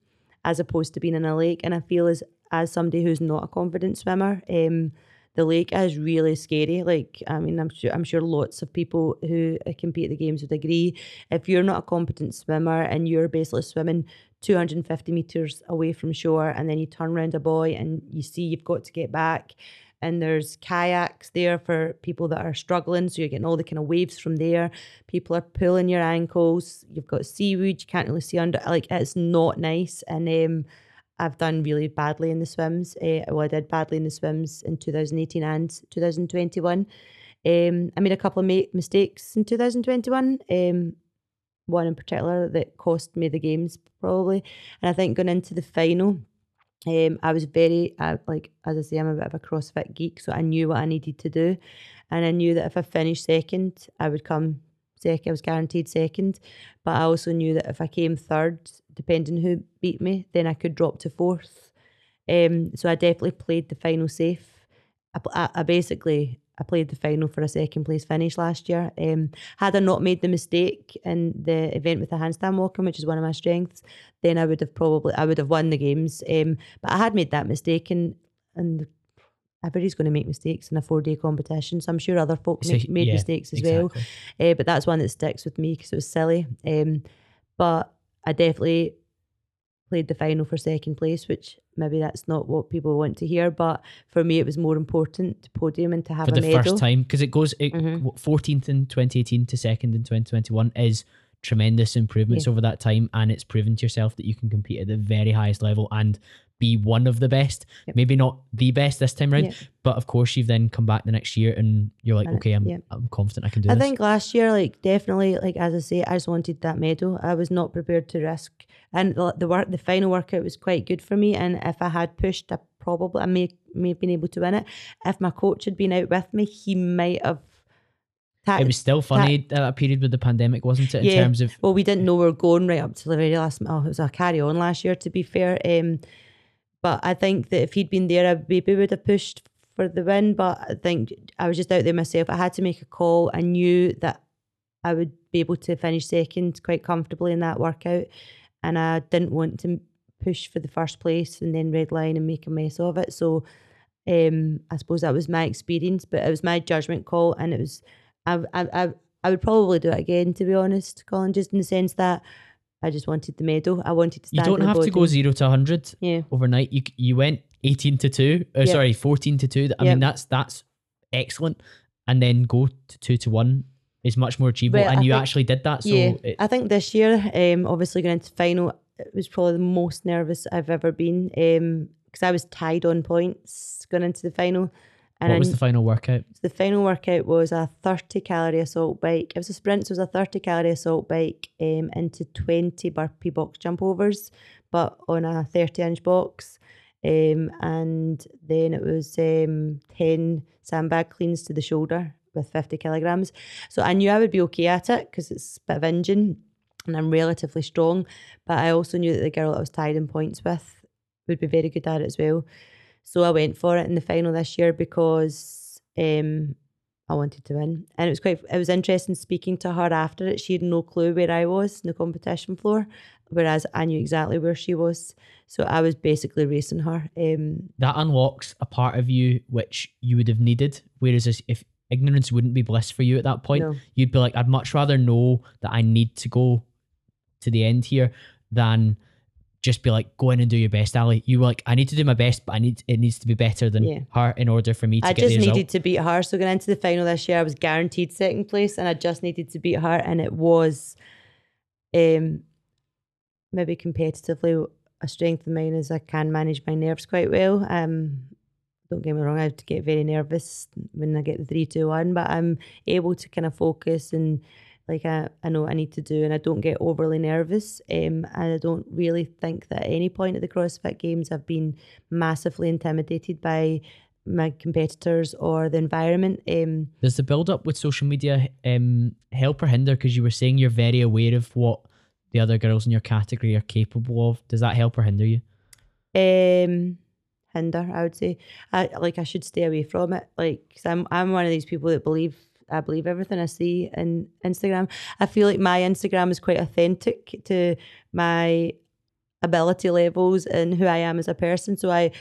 Speaker 2: as opposed to being in a lake, and I feel as as somebody who's not a confident swimmer, um, the lake is really scary. Like, I mean, I'm sure I'm sure lots of people who compete at the games would agree. If you're not a competent swimmer and you're basically swimming 250 meters away from shore, and then you turn around a buoy and you see you've got to get back, and there's kayaks there for people that are struggling, so you're getting all the kind of waves from there. People are pulling your ankles. You've got seaweed. You can't really see under. Like, it's not nice, and um. I've done really badly in the swims. Uh, well, I did badly in the swims in 2018 and 2021. Um, I made a couple of ma- mistakes in 2021. Um, one in particular that cost me the games probably, and I think going into the final. Um, I was very uh, like as I say, I'm a bit of a CrossFit geek, so I knew what I needed to do, and I knew that if I finished second, I would come second. I was guaranteed second, but I also knew that if I came third, depending who beat me, then I could drop to fourth. Um, so I definitely played the final safe. I, I, I basically I played the final for a second place finish last year. Um, had I not made the mistake in the event with the handstand walking, which is one of my strengths, then I would have probably I would have won the games. Um, but I had made that mistake, and and everybody's going to make mistakes in a four day competition. So I'm sure other folks make, made yeah, mistakes as exactly. well. Uh, but that's one that sticks with me because it was silly. Um, but I definitely played the final for second place, which maybe that's not what people want to hear. But for me, it was more important to podium and to have
Speaker 1: for
Speaker 2: the
Speaker 1: medal. first time because it goes it, mm-hmm. 14th in 2018 to second in 2021 is tremendous improvements yeah. over that time, and it's proven to yourself that you can compete at the very highest level and be one of the best. Yep. Maybe not the best this time around, yep. but of course you've then come back the next year and you're like, okay, I'm yep. I'm confident I can do
Speaker 2: I
Speaker 1: this.
Speaker 2: I think last year, like definitely, like as I say, I just wanted that medal. I was not prepared to risk, and the, the work, the final workout was quite good for me. And if I had pushed, I probably I may may have been able to win it. If my coach had been out with me, he might have
Speaker 1: it was still funny that, that period with the pandemic, wasn't it? In
Speaker 2: yeah.
Speaker 1: terms of
Speaker 2: well, we didn't know we were going right up to the very last. Oh, it was a carry on last year, to be fair. Um, but I think that if he'd been there, I maybe would have pushed for the win. But I think I was just out there myself. I had to make a call. I knew that I would be able to finish second quite comfortably in that workout. And I didn't want to push for the first place and then red line and make a mess of it. So um, I suppose that was my experience, but it was my judgment call. And it was, I, I, I, I would probably do it again, to be honest, Colin, just in the sense that I just wanted the medal. I wanted to.
Speaker 1: you don't have to go zero to hundred.
Speaker 2: Yeah.
Speaker 1: Overnight, you you went eighteen to two. Uh, yep. Sorry, fourteen to two. I yep. mean, that's that's excellent. And then go to two to one is much more achievable. Well, and I you think, actually did that. So
Speaker 2: yeah, it, I think this year, um, obviously going into final, it was probably the most nervous I've ever been. Um, because I was tied on points going into the final.
Speaker 1: And what was the final workout?
Speaker 2: The final workout was a 30 calorie assault bike. It was a sprint, so it was a 30 calorie assault bike um, into 20 burpee box jump overs, but on a 30 inch box. Um, and then it was um, 10 sandbag cleans to the shoulder with 50 kilograms. So I knew I would be okay at it because it's a bit of engine and I'm relatively strong. But I also knew that the girl that I was tied in points with would be very good at it as well. So I went for it in the final this year because um, I wanted to win. And it was quite it was interesting speaking to her after it. She had no clue where I was in the competition floor, whereas I knew exactly where she was. So I was basically racing her. Um,
Speaker 1: that unlocks a part of you which you would have needed. Whereas if ignorance wouldn't be bliss for you at that point, no. you'd be like, I'd much rather know that I need to go to the end here than just be like, go in and do your best, Ali. You were like, I need to do my best, but I need it needs to be better than yeah. her in order for me to
Speaker 2: I just
Speaker 1: needed
Speaker 2: to beat her. So going into the final this year, I was guaranteed second place, and I just needed to beat her, and it was, um, maybe competitively a strength of mine is I can manage my nerves quite well. Um, don't get me wrong, I have to get very nervous when I get the three, two, one, but I'm able to kind of focus and like I, I know what I need to do and I don't get overly nervous. Um, and I don't really think that at any point at the CrossFit Games I've been massively intimidated by my competitors or the environment. Um,
Speaker 1: Does the build up with social media um, help or hinder? Because you were saying you're very aware of what the other girls in your category are capable of. Does that help or hinder you?
Speaker 2: Um, hinder, I would say. I like I should stay away from it. Like, cause I'm I'm one of these people that believe I believe everything I see in Instagram. I feel like my Instagram is quite authentic to my ability levels and who I am as a person. So I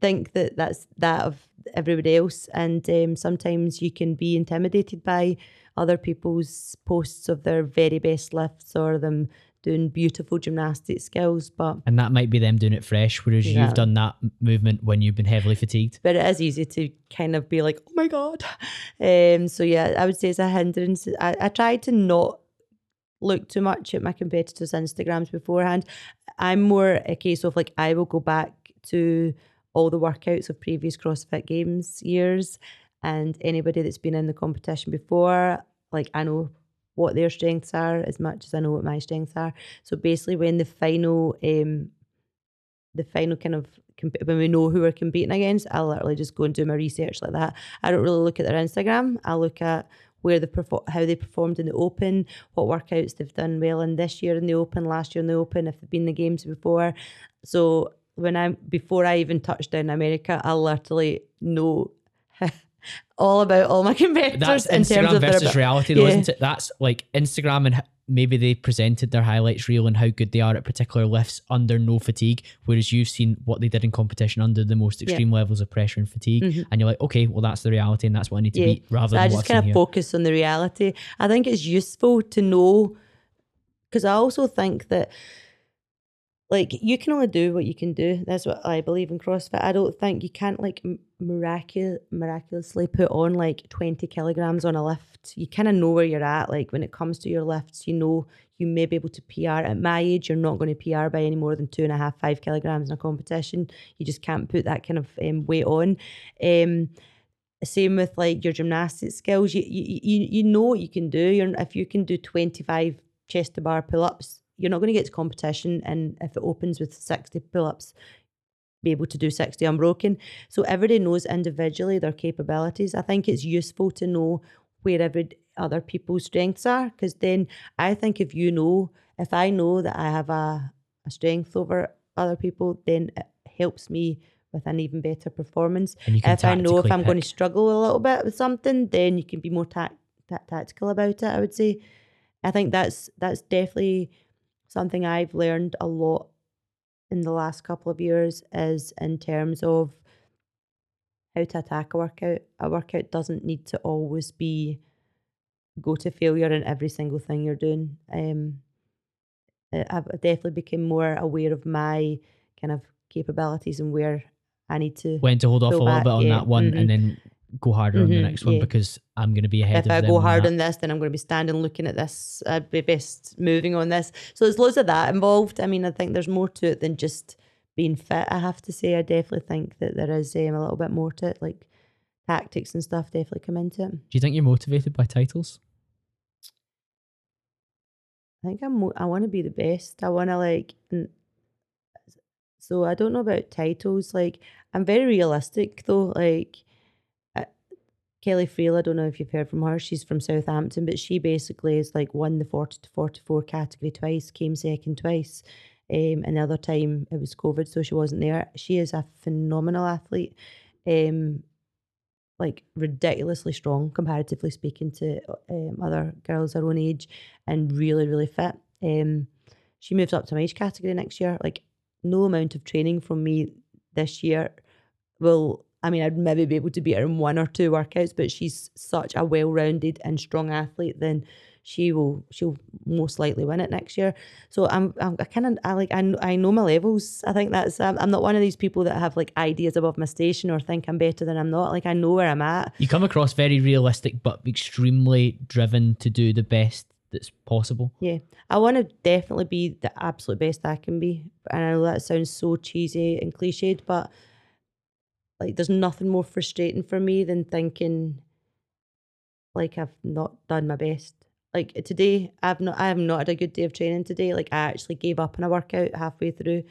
Speaker 2: think that that's that of everybody else. And um, sometimes you can be intimidated by other people's posts of their very best lifts or them doing beautiful gymnastic skills. But
Speaker 1: and that might be them doing it fresh, whereas yeah. you've done that movement when you've been heavily fatigued.
Speaker 2: But it is easy to kind of be like, oh my god. Um. So yeah, I would say it's a hindrance. I, I try to not look too much at my competitors' Instagrams beforehand. I'm more a case of like I will go back to all the workouts of previous CrossFit Games years and anybody that's been in the competition before, like I know what their strengths are as much as I know what my strengths are. So basically, when the final, um, the final kind of when we know who we're competing against, I'll literally just go and do my research like that. I don't really look at their Instagram. I look at where perform, how they performed in the Open, what workouts they've done well in this year in the Open, last year in the Open, if they've been in the games before. So when I'm before I even touched down America, I literally know [LAUGHS] all about all my [LAUGHS] competitors
Speaker 1: That's
Speaker 2: in
Speaker 1: Instagram
Speaker 2: terms of
Speaker 1: versus
Speaker 2: their,
Speaker 1: reality, though, isn't it? That's like Instagram and maybe they presented their highlights reel and how good they are at particular lifts under no fatigue, whereas you've seen what they did in competition under the most extreme yeah. levels of pressure and fatigue, mm-hmm. and you're like, okay, well that's the reality and that's what I need to yeah. beat. Rather so than I
Speaker 2: just kind of focus on the reality. I think it's useful to know because I also think that like you can only do what you can do. That's what I believe in CrossFit. I don't think you can't like miraculous miraculously put on like 20 kilograms on a lift. You kind of know where you're at. Like when it comes to your lifts, you know you may be able to PR. At my age, you're not going to PR by any more than two and a half, five kilograms in a competition. You just can't put that kind of um, weight on. Um, same with like your gymnastics skills. You, you you you know what you can do. You're, if you can do 25 chest to bar pull ups you're not going to get to competition and if it opens with 60 pull-ups be able to do 60 unbroken. So everybody knows individually their capabilities. I think it's useful to know where every other people's strengths are because then i think if you know if i know that i have a, a strength over other people then it helps me with an even better performance. If i know if i'm pick. going to struggle a little bit with something then you can be more ta- ta- tactical about it i would say. I think that's that's definitely something I've learned a lot in the last couple of years is in terms of how to attack a workout. A workout doesn't need to always be go to failure in every single thing you're doing. Um, I've definitely become more aware of my kind of capabilities and where I need to
Speaker 1: when to hold off a little bit on yeah. that one mm-hmm. and then go harder mm-hmm, on the mm-hmm, next one yeah. because I'm going to be ahead
Speaker 2: if
Speaker 1: I
Speaker 2: go hard
Speaker 1: on
Speaker 2: this, then I'm going to be standing looking at this. I'd be best moving on this. So there's loads of that involved. I mean, I think there's more to it than just being fit. I have to say, I definitely think that there is um, a little bit more to it, like tactics and stuff definitely come into it. Do
Speaker 1: you think you're motivated by titles?
Speaker 2: I think I'm. Mo- I want to be the best. I want to like. so I don't know about titles. Like I'm very realistic though. Like Kelly Friel, I don't know if you've heard from her. She's from Southampton, but she basically has like won the 40 to 44 category twice, came second twice. Um, and the other time it was COVID, so she wasn't there. She is a phenomenal athlete, um, like ridiculously strong, comparatively speaking to um, other girls her own age, and really, really fit. Um, she moves up to my age category next year. Like, no amount of training from me this year will I mean, I'd maybe be able to beat her in one or two workouts, but she's such a well-rounded and strong athlete. Then she will, she'll most likely win it next year. So I'm, I'm I kind of, I like, I, I know my levels. I think that's, I'm, I'm not one of these people that have like ideas above my station or think I'm better than I'm not. Like I know where I'm at.
Speaker 1: You come across very realistic, but extremely driven to do the best that's possible.
Speaker 2: Yeah, I want to definitely be the absolute best I can be, and I know that sounds so cheesy and cliched, but like there's nothing more frustrating for me than thinking like I've not done my best. Like today, I've not I have not had a good day of training today. Like I actually gave up on a workout halfway through.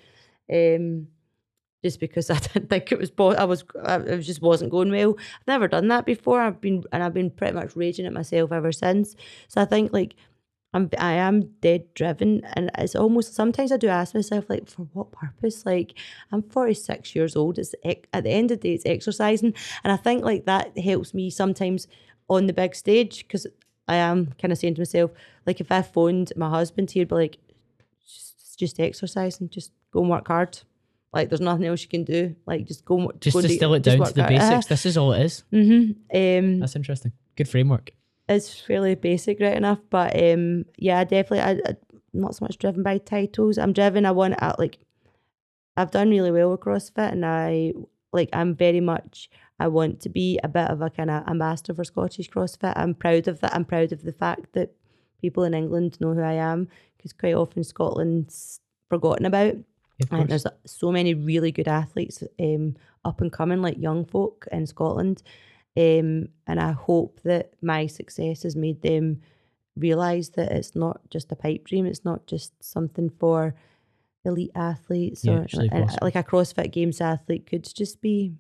Speaker 2: Um just because [LAUGHS] I didn't think it was I was it just wasn't going well. I've never done that before. I've been and I've been pretty much raging at myself ever since. So I think like I'm I am dead driven, and it's almost sometimes I do ask myself like, for what purpose? Like I'm 46 years old. It's at the end of the day, it's exercising, and I think like that helps me sometimes on the big stage because I am kind of saying to myself like, if I phoned my husband, he'd be like, just, just exercising, just go and work hard. Like there's nothing else you can do. Like just go.
Speaker 1: Just
Speaker 2: go
Speaker 1: distill it down to the basics. Uh-huh. This is all it is.
Speaker 2: Mm-hmm. Um,
Speaker 1: That's interesting. Good framework
Speaker 2: is fairly basic, right enough. But um, yeah, definitely, I, I not so much driven by titles. I'm driven. I want to like, I've done really well with CrossFit, and I like. I'm very much. I want to be a bit of a kind of ambassador for Scottish CrossFit. I'm proud of that. I'm proud of the fact that people in England know who I am because quite often Scotland's forgotten about. And there's so many really good athletes um, up and coming, like young folk in Scotland. Um, and I hope that my success has made them realize that it's not just a pipe dream. It's not just something for elite athletes
Speaker 1: Yeah,
Speaker 2: or
Speaker 1: actually
Speaker 2: and,
Speaker 1: possible.
Speaker 2: like a CrossFit Games athlete could just be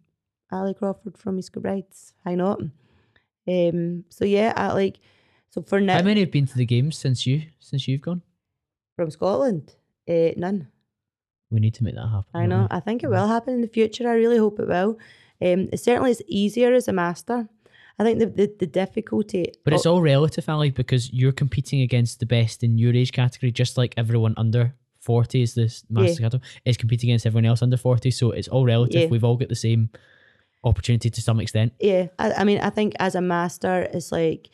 Speaker 2: Ali Crawford from East Kilbrides. Why not? Um, so yeah, I like so for now
Speaker 1: How many have been to the games since you since you've gone?
Speaker 2: from Scotland, uh, none.
Speaker 1: We need to make that happen.
Speaker 2: I know.
Speaker 1: we?
Speaker 2: I think it will happen in the future. I really hope it will. Um, it certainly is easier as a master. I think the the, the difficulty,
Speaker 1: But it's all relative, Ali, because you're competing against the best in your age category, just like everyone under 40 is this master category, is competing against everyone else under 40. So it's all relative.
Speaker 2: Yeah.
Speaker 1: We've all got the same opportunity to some extent.
Speaker 2: yeah. I, I mean, I think as a master, it's like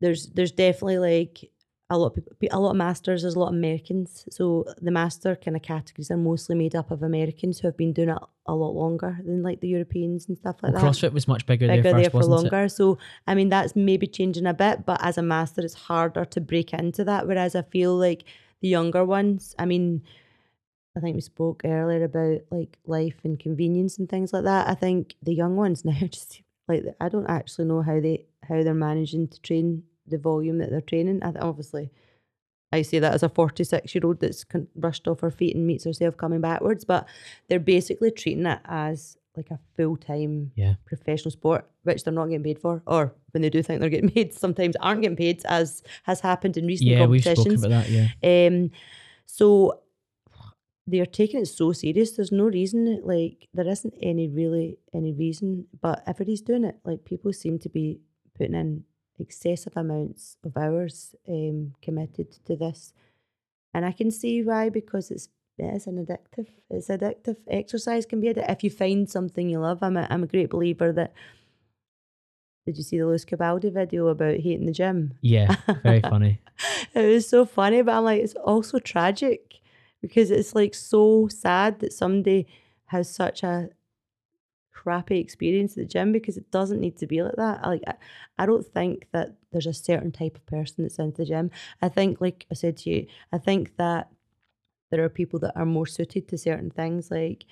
Speaker 2: there's there's definitely like a lot of people, a lot of masters. There's a lot of Americans, so the master kind of categories are mostly made up of Americans who have been doing it a lot longer than like the Europeans and stuff like
Speaker 1: Well,
Speaker 2: that.
Speaker 1: CrossFit was much bigger,
Speaker 2: bigger
Speaker 1: there
Speaker 2: there for
Speaker 1: wasn't it?
Speaker 2: longer. So I mean that's maybe changing a bit, but as a master it's harder to break into that. Whereas I feel like the younger ones, I mean, I think we spoke earlier about like life and convenience and things like that. I think the young ones [LAUGHS] now just like I don't actually know how they how they're managing to train the volume that they're training. I, th- obviously, I say that as a 46 year old that's con- rushed off her feet and meets herself coming backwards, but they're basically treating it as like a full time
Speaker 1: Yeah.
Speaker 2: professional sport, which they're not getting paid for, or when they do think they're getting [LAUGHS] paid, sometimes aren't getting paid, as has happened in recent
Speaker 1: Yeah, we've spoken
Speaker 2: competitions.
Speaker 1: about that. Yeah.
Speaker 2: Um, so they're taking it so serious. There's no reason, like there isn't any really any reason, but everybody's doing it. Like people seem to be putting in excessive amounts of hours um, committed to this, and I can see why because it's it is an addictive. It's addictive. Exercise can be addictive if you find something you love. I'm a, I'm a great believer that. Did you see the Lewis Capaldi video about hating the gym?
Speaker 1: Yeah. Very funny. [LAUGHS]
Speaker 2: it was so funny, but I'm like, it's also tragic because it's like so sad that somebody has such a crappy experience at the gym because it doesn't need to be like that. I, like, I, I don't think that there's a certain type of person that's into the gym. I think, like I said to you, I think that there are people that are more suited to certain things. Like,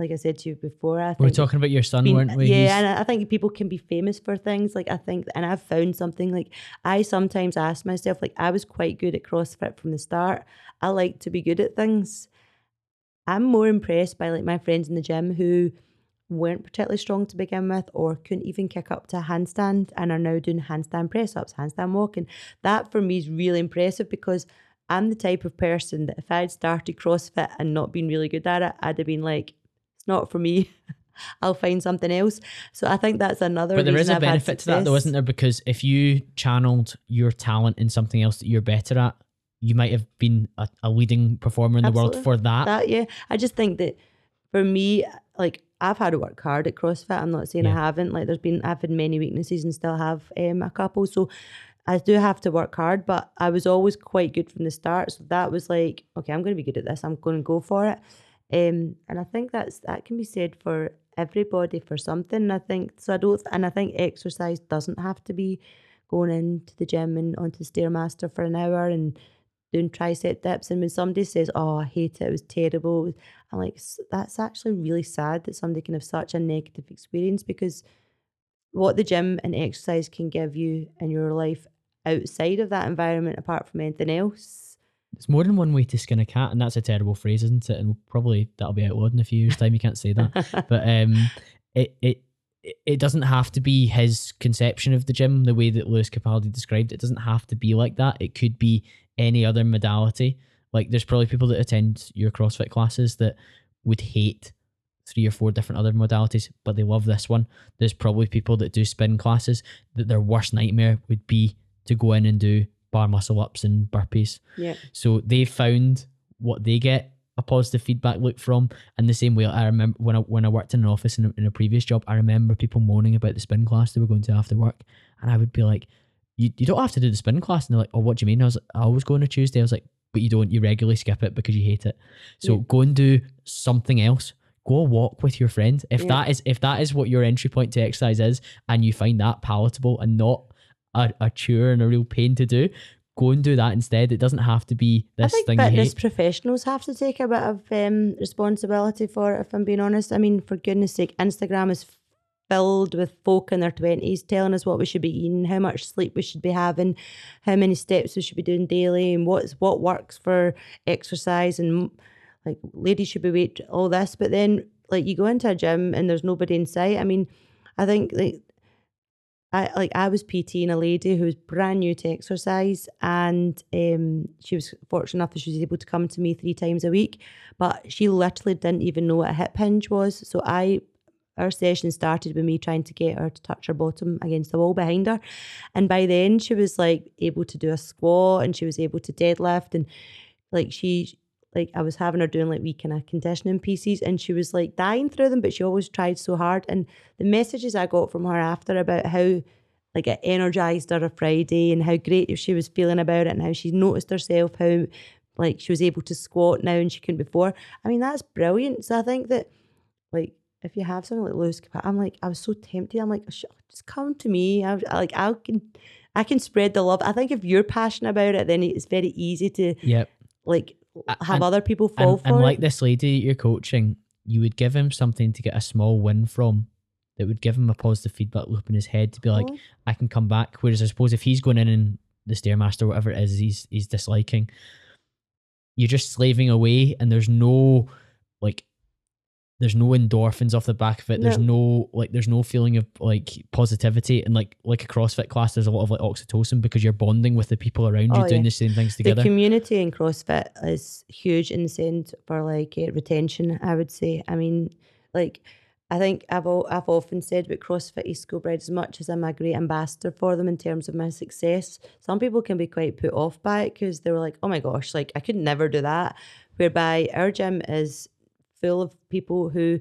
Speaker 2: like I said to you before, I
Speaker 1: We were talking about your son,
Speaker 2: been-
Speaker 1: weren't we?
Speaker 2: Yeah, and I I think people can be famous for things. Like I think, and I've found something. Like I sometimes ask myself, like I was quite good at CrossFit from the start. I like to be good at things. I'm more impressed by like my friends in the gym who weren't particularly strong to begin with, or couldn't even kick up to a handstand, and are now doing handstand press ups, handstand walking. That for me is really impressive because. I'm the type of person that if I'd started CrossFit and not been really good at it, I'd have been like, it's not for me. [LAUGHS] I'll find something else. So I think that's another.
Speaker 1: But there is a
Speaker 2: I've
Speaker 1: benefit to that, though, isn't there? Because if you channeled your talent in something else that you're better at, you might have been a, a leading performer in the world for that.
Speaker 2: That yeah, I just think that for me, like I've had to work hard at CrossFit. I'm not saying
Speaker 1: Yeah.
Speaker 2: I haven't. Like there's been I've had many weaknesses and still have um, a couple. So I do have to work hard, but I was always quite good from the start. So that was like, okay, I'm going to be good at this. I'm going to go for it. Um, and I think that's that can be said for everybody for something. I think so. I don't, and I think exercise doesn't have to be going into the gym and onto the stairmaster for an hour and doing tricep dips. And when somebody says, "Oh, I hate it. It was terrible," I'm like, that's actually really sad that somebody can have such a negative experience because what the gym and exercise can give you in your life outside of that environment, apart from anything else.
Speaker 1: It's more than one way to skin a cat, and that's a terrible phrase, isn't it? And probably that'll be outlawed in a few years' time. You can't say that. [LAUGHS] but um, it it it- doesn't have to be his conception of the gym the way that Lewis Capaldi described it. It doesn't have to be like that. It could be any other modality. Like there's probably people that attend your CrossFit classes that would hate three or four different other modalities, but they love this one. There's probably people that do spin classes that their worst nightmare would be to go in and do bar muscle ups and burpees.
Speaker 2: yeah.
Speaker 1: So they found what they get a positive feedback loop from. And the same way, I remember when I when I worked in an office in a, in a previous job, I remember people moaning about the spin class they were going to after work, and I would be like, "You you don't have to do the spin class." And they're like, "Oh, what do you mean?" I was like, "I always go on a Tuesday." I was like, "But you don't. You regularly skip it because you hate it. So
Speaker 2: Yeah.
Speaker 1: go and do something else." Go walk with your friend. If
Speaker 2: Yeah.
Speaker 1: that is if that is what your entry point to exercise is, and you find that palatable and not a, a chore and a real pain to do, go and do that instead. It doesn't have to be
Speaker 2: I
Speaker 1: this
Speaker 2: think
Speaker 1: thing you
Speaker 2: fitness professionals have to take a bit of um, responsibility for it, if I'm being honest. I mean, for goodness sake, Instagram is filled with folk in their 20s telling us what we should be eating, how much sleep we should be having, how many steps we should be doing daily, and what's what works for exercise and like ladies should be weight all this. But then like you go into a gym and there's nobody in sight. I mean, I think like I like I was PTing a lady who was brand new to exercise, and um, she was fortunate enough that she was able to come to me three times a week. But she literally didn't even know what a hip hinge was. So I, our session started with me trying to get her to touch her bottom against the wall behind her, and by then she was like able to do a squat and she was able to deadlift and like she like I was having her doing like wee kind of conditioning pieces and she was like dying through them, but she always tried so hard. And the messages I got from her after about how like it energized her a Friday and how great she was feeling about it and how she noticed herself, how like she was able to squat now and she couldn't before. I mean, that's brilliant. So I think that like if you have something like loose I'm like, I was so tempted. I'm like, just come to me. I, I like I can I can spread the love. I think if you're passionate about it, then it's very easy to
Speaker 1: yep.
Speaker 2: like have and, other people fall
Speaker 1: and,
Speaker 2: for
Speaker 1: and
Speaker 2: it.
Speaker 1: like this lady you're coaching, you would give him something to get a small win from that would give him a positive feedback loop in his head to be like, oh. I can come back. Whereas I suppose if he's going in and the stairmaster, whatever it is, he's he's disliking, you're just slaving away, and there's no like there's no endorphins off the back of it. There's no like there's no feeling of like positivity and like like a CrossFit class. There's a lot of like oxytocin because you're bonding with the people around you, oh, doing yeah. the same things together.
Speaker 2: The community in CrossFit is huge in the sense for like uh, retention. I would say. I mean, like I think I've all, I've often said with CrossFit East Kilbride as much as I'm a great ambassador for them in terms of my success. Some people can be quite put off by it because they were like, "Oh my gosh, like I could never do that." Whereby our gym is full of people who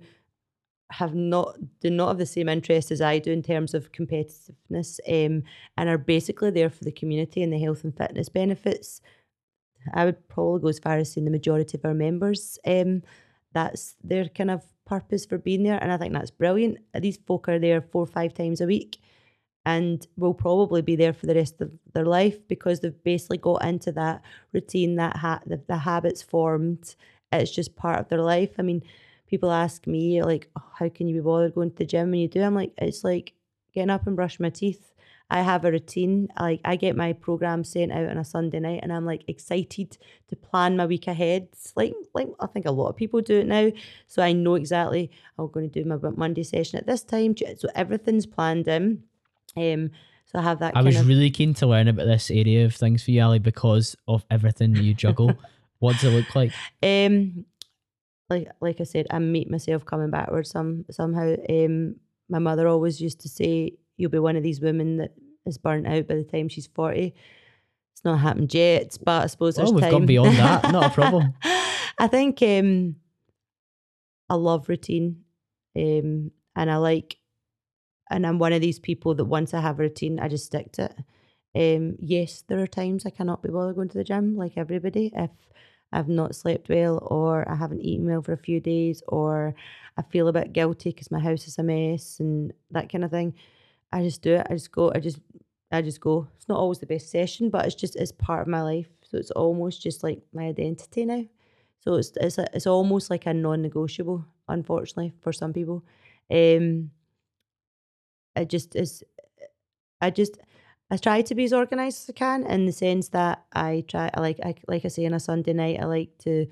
Speaker 2: have not do not have the same interest as I do in terms of competitiveness, um, and are basically there for the community and the health and fitness benefits. I would probably go as far as saying the majority of our members. Um, that's their kind of purpose for being there, and I think that's brilliant. These folk are there four or five times a week, and will probably be there for the rest of their life because they've basically got into that routine, that ha- the, the habits formed it's just part of their life. I mean, people ask me like, oh, "How can you be bothered going to the gym when you do?" I'm like, it's like getting up and brushing my teeth. I have a routine. Like I get my program sent out on a Sunday night, and I'm like excited to plan my week ahead. like like I think a lot of people do it now, so I know exactly I'm going to do my Monday session at this time. So everything's planned in. Um, so I have that.
Speaker 1: I was
Speaker 2: of,
Speaker 1: really keen to learn about this area of things for you, Ali, because of everything you juggle. [LAUGHS] What does it look like?
Speaker 2: Um, like like I said, I meet myself coming backwards some somehow. Um, my mother always used to say, "You'll be one of these women that is burnt out by the time she's 40. It's not happened yet, but I suppose there's
Speaker 1: oh, we've
Speaker 2: time.
Speaker 1: gone beyond that. Not a problem. [LAUGHS]
Speaker 2: I think um, I love routine, um, and I like, and I'm one of these people that once I have a routine, I just stick to it. Um, yes, there are times I cannot be bothered going to the gym like everybody. If I've not slept well, or I haven't eaten well for a few days, or I feel a bit guilty because my house is a mess and that kind of thing. I just do it. I just go. I just, I just go. It's not always the best session, but it's just it's part of my life. So it's almost just like my identity now. So it's it's a, it's almost like a non-negotiable, unfortunately, for some people. Um, it just is. I just I try to be as organized as I can in the sense that I try I like I like I say on a Sunday night I like to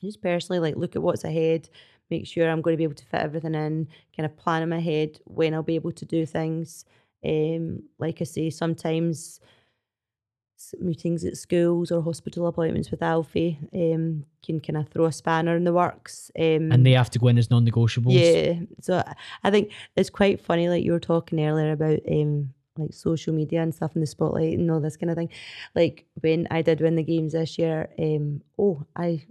Speaker 2: just personally like look at what's ahead, make sure I'm going to be able to fit everything in, kind of plan in my head when I'll be able to do things. Um, like I say, sometimes meetings at schools or hospital appointments with Alfie um, can kind of throw a spanner in the works. Um,
Speaker 1: and they have to go in as non-negotiables.
Speaker 2: Yeah, so I think it's quite funny. Like you were talking earlier about um, like social media and stuff in the spotlight and all this kind of thing. Like when I did win the games this year, um, oh, I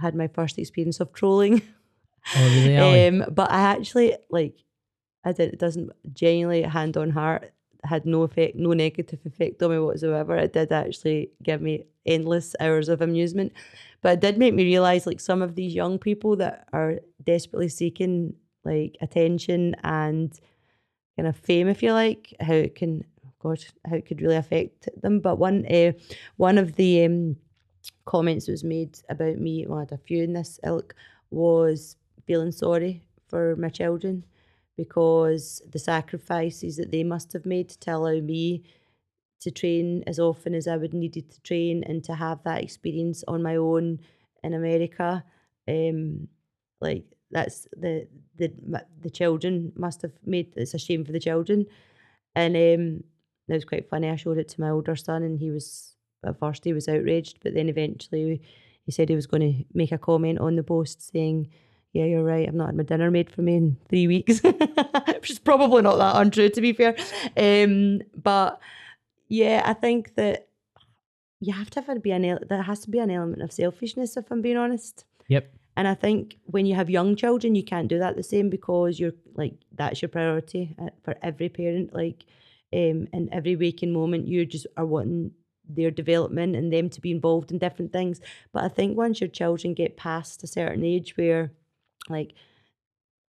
Speaker 2: had my first experience of trolling.
Speaker 1: Oh, really? [LAUGHS]
Speaker 2: um, but I actually like I did it doesn't genuinely hand on heart had no effect, no negative effect on me whatsoever. It did actually give me endless hours of amusement. But it did make me realise like some of these young people that are desperately seeking like attention and kind of fame, if you like, how it can, God, how it could really affect them. But one, uh, one of the um, comments was made about me, well, I had a few in this ilk, was feeling sorry for my children because the sacrifices that they must have made to allow me to train as often as I would needed to train and to have that experience on my own in America. Um, like that's the the the children must have made it's a shame for the children, and um, it was quite funny. I showed it to my older son, and he was at first he was outraged, but then eventually he said he was going to make a comment on the post saying, "Yeah, you're right. I've not had my dinner made for me in three weeks," [LAUGHS] which is probably not that untrue to be fair. Um, but yeah, I think that you have to have be an there has to be an element of selfishness if I'm being honest.
Speaker 1: Yep.
Speaker 2: And I think when you have young children, you can't do that the same because you're like that's your priority uh, for every parent. Like, um, in every waking moment, you just are wanting their development and them to be involved in different things. But I think once your children get past a certain age where, like,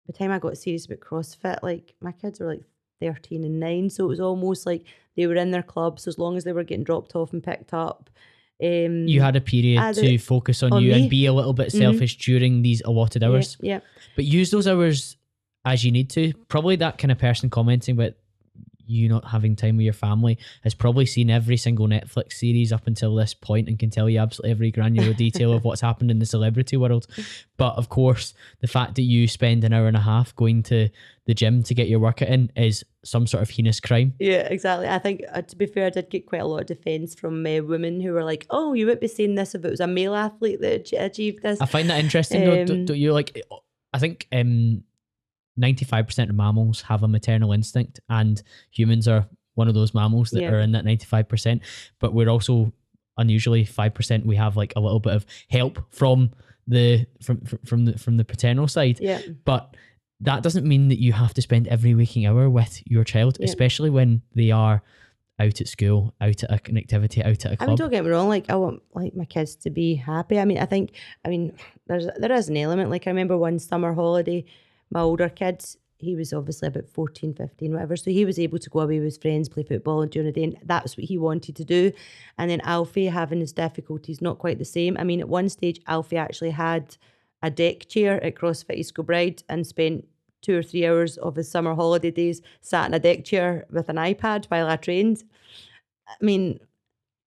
Speaker 2: the time I got serious about CrossFit, like my kids were like 13 and 9. So it was almost like they were in their clubs as long as they were getting dropped off and picked up. Um,
Speaker 1: you had a period to focus on, on you me. and be a little bit mm-hmm. selfish mm-hmm. during these allotted hours.
Speaker 2: Yeah, yeah.
Speaker 1: But use those hours as you need to. Probably that kind of person commenting but you not having time with your family has probably seen every single Netflix series up until this point and can tell you absolutely every granular [LAUGHS] detail of what's happened in the celebrity world. But of course, the fact that you spend an hour and a half going to the gym to get your workout in is some sort of heinous crime.
Speaker 2: Yeah, exactly. I think, uh, to be fair, I did get quite a lot of defence from uh, women who were like, oh, you wouldn't be saying this if it was a male athlete that achieved this.
Speaker 1: I find that interesting, um, though. Do, do you like, I think um, 95% of mammals have a maternal instinct and humans are one of those mammals that yeah. are in that 95% but we're also unusually 5% we have like a little bit of help from the from from the from the paternal side
Speaker 2: yeah
Speaker 1: but that doesn't mean that you have to spend every waking hour with your child yeah. especially when they are out at school, out at a connectivity, out at a club.
Speaker 2: I mean, don't get me wrong. Like, I want like my kids to be happy. I mean, I think, I mean, there's there is an element. Like, I remember one summer holiday, my older kids, he was obviously about 14, 15, whatever. So he was able to go away with his friends, play football and during the day. And that's what he wanted to do. And then Alfie having his difficulties, not quite the same. I mean, at one stage, Alfie actually had a deck chair at CrossFit East Kilbride and spent two or three hours of his summer holiday days sat in a deck chair with an iPad while I trained. I mean,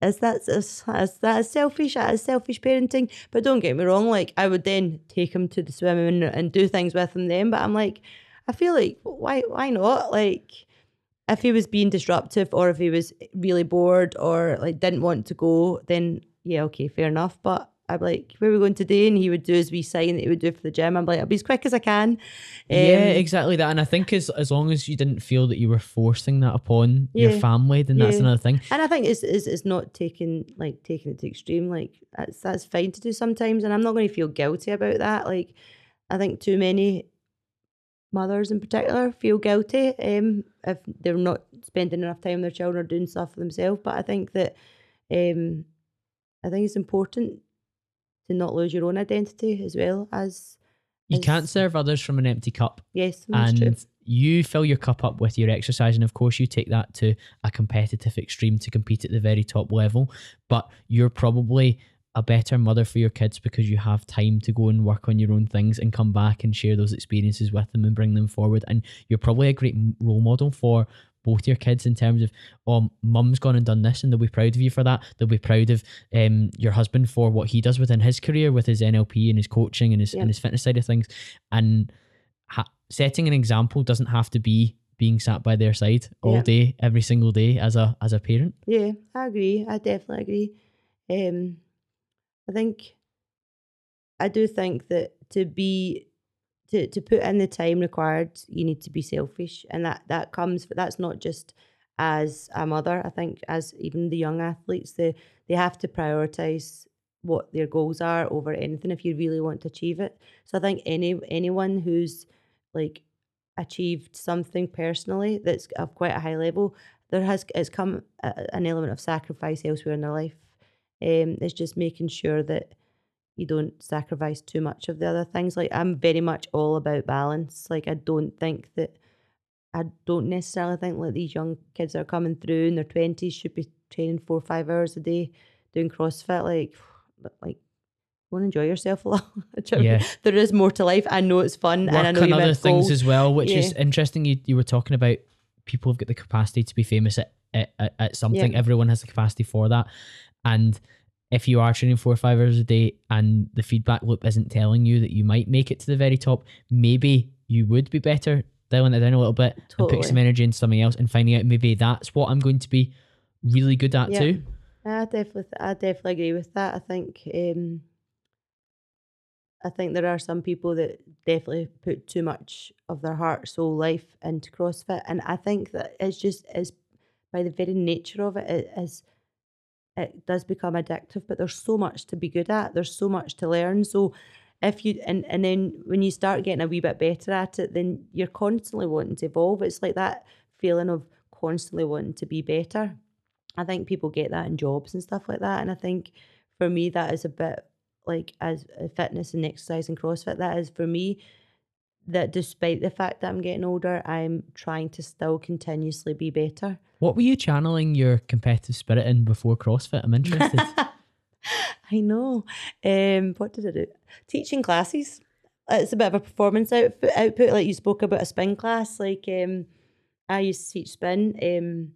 Speaker 2: is that is, is that selfish? Is selfish parenting. But don't get me wrong, like I would then take him to the swimming and do things with him then. But I'm like, I feel like why why not? Like if he was being disruptive or if he was really bored or like didn't want to go, then yeah, okay, fair enough. But I'm like, where are we going today? And he would do his wee sign that he would do for the gym. I'm like, I'll be as quick as I can. Um,
Speaker 1: yeah, exactly that. And I think as as long as you didn't feel that you were forcing that upon yeah, your family, then that's yeah. another thing.
Speaker 2: And I think it's, it's it's not taking like taking it to extreme. Like that's that's fine to do sometimes, and I'm not going to feel guilty about that. Like I think too many mothers in particular feel guilty um, if they're not spending enough time with their children or doing stuff for themselves. But I think that um, I think it's important to not lose your own identity as well as
Speaker 1: you as, can't serve others from an empty cup.
Speaker 2: Yes,
Speaker 1: and
Speaker 2: true.
Speaker 1: you fill your cup up with your exercise, and of course, you take that to a competitive extreme to compete at the very top level. But you're probably a better mother for your kids because you have time to go and work on your own things and come back and share those experiences with them and bring them forward. And you're probably a great role model for both your kids in terms of, oh, mum's gone and done this, and they'll be proud of you for that. They'll be proud of um, your husband for what he does within his career with his NLP and his coaching and his and his fitness side of things. And ha- setting an example doesn't have to be being sat by their side all day, every single day as a as a parent.
Speaker 2: Yeah, I agree. I definitely agree. Um, I think I do think that to be to, to put in the time required, you need to be selfish. And that, that comes, that's not just as a mother. I think as even the young athletes, they, they have to prioritize what their goals are over anything if you really want to achieve it. So I think any anyone who's like achieved something personally that's of quite a high level, there has it's come a, an element of sacrifice elsewhere in their life. Um, it's just making sure that you don't sacrifice too much of the other things. Like I'm very much all about balance. Like I don't think that I don't necessarily think like these young kids that are coming through in their twenties should be training four or five hours a day doing CrossFit. Like [SIGHS] like go and enjoy yourself a [LAUGHS] lot. yeah. There is more to life. I know it's fun
Speaker 1: Work
Speaker 2: and I know
Speaker 1: on other things as well, which yeah. is interesting. You you were talking about people have got the capacity to be famous at at, at something. Yeah. Everyone has the capacity for that. And if you are training four or five hours a day and the feedback loop isn't telling you that you might make it to the very top, maybe you would be better dialing it down a little bit totally. and put some energy into something else and finding out maybe that's what I'm going to be really good at yeah. too.
Speaker 2: I definitely, I definitely agree with that. I think, um, I think there are some people that definitely put too much of their heart, soul, life into CrossFit, and I think that it's just is by the very nature of it, it is it does become addictive. But there's so much to be good at. There's so much to learn. So if you and and then when you start getting a wee bit better at it, then you're constantly wanting to evolve. It's like that feeling of constantly wanting to be better. I think people get that in jobs and stuff like that. And I think for me that is a bit like as uh, fitness and exercise and CrossFit, that is for me that despite the fact that I'm getting older, I'm trying to still continuously be better.
Speaker 1: What were you channeling your competitive spirit in before CrossFit? I'm interested. [LAUGHS]
Speaker 2: I know. Um, what did I do? Teaching classes. It's a bit of a performance output. Output like you spoke about a spin class. Like um, I used to teach spin. Um,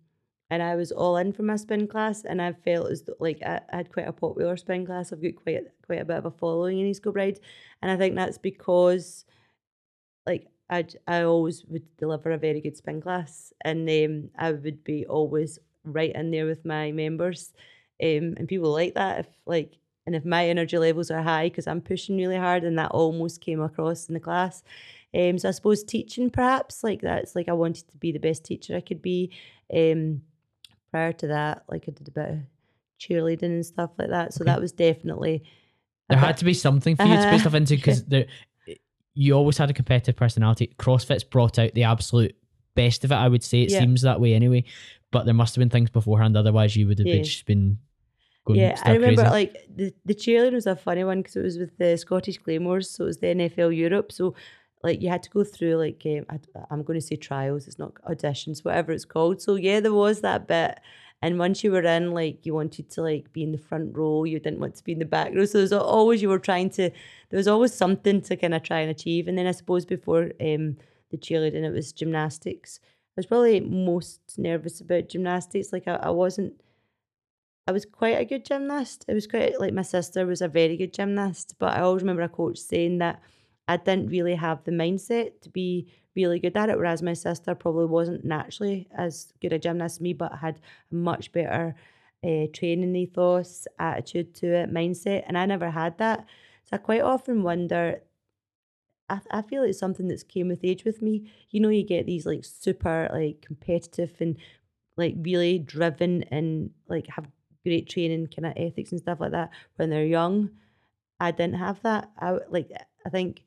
Speaker 2: and I was all in for my spin class, and I felt as though, like I, I, had quite a popular spin class. I've got quite quite a bit of a following in East Kilbride, and I think that's because like I I always would deliver a very good spin class, and um, I would be always right in there with my members, um, and people like that. If like and if my energy levels are high because I'm pushing really hard, and that almost came across in the class. Um, so I suppose teaching perhaps like that's like I wanted to be the best teacher I could be. Um, prior to that, like I did a bit of cheerleading and stuff like that. So okay. that was definitely
Speaker 1: there had to be something for you to put stuff into because [LAUGHS] there you always had a competitive personality. CrossFit's brought out the absolute best of it. I would say it yeah. seems that way anyway. But there must have been things beforehand. Otherwise, you would have yeah. just been.
Speaker 2: yeah, I remember crazy. like the the cheerleading was a funny one because it was with the Scottish Claymores, so it was the NFL Europe. So like you had to go through like um, I, am going to say trials. It's not auditions, whatever it's called. So yeah, there was that bit. And once you were in, like you wanted to like be in the front row, you didn't want to be in the back row. So there's always you were trying to. There was always something to kind of try and achieve. And then I suppose before um, the cheerleading, it was gymnastics. I was probably most nervous about gymnastics. Like I, I wasn't. I was quite a good gymnast. It was quite like my sister was a very good gymnast, but I always remember a coach saying that I didn't really have the mindset to be really good at it, whereas my sister probably wasn't naturally as good a gymnast as me, but had a much better uh, training ethos, attitude to it, mindset, and I never had that. So I quite often wonder. I, I feel it's something that's came with age with me. You know, you get these like super like competitive and like really driven and like have great training kind of ethics and stuff like that when they're young. I didn't have that. I like I think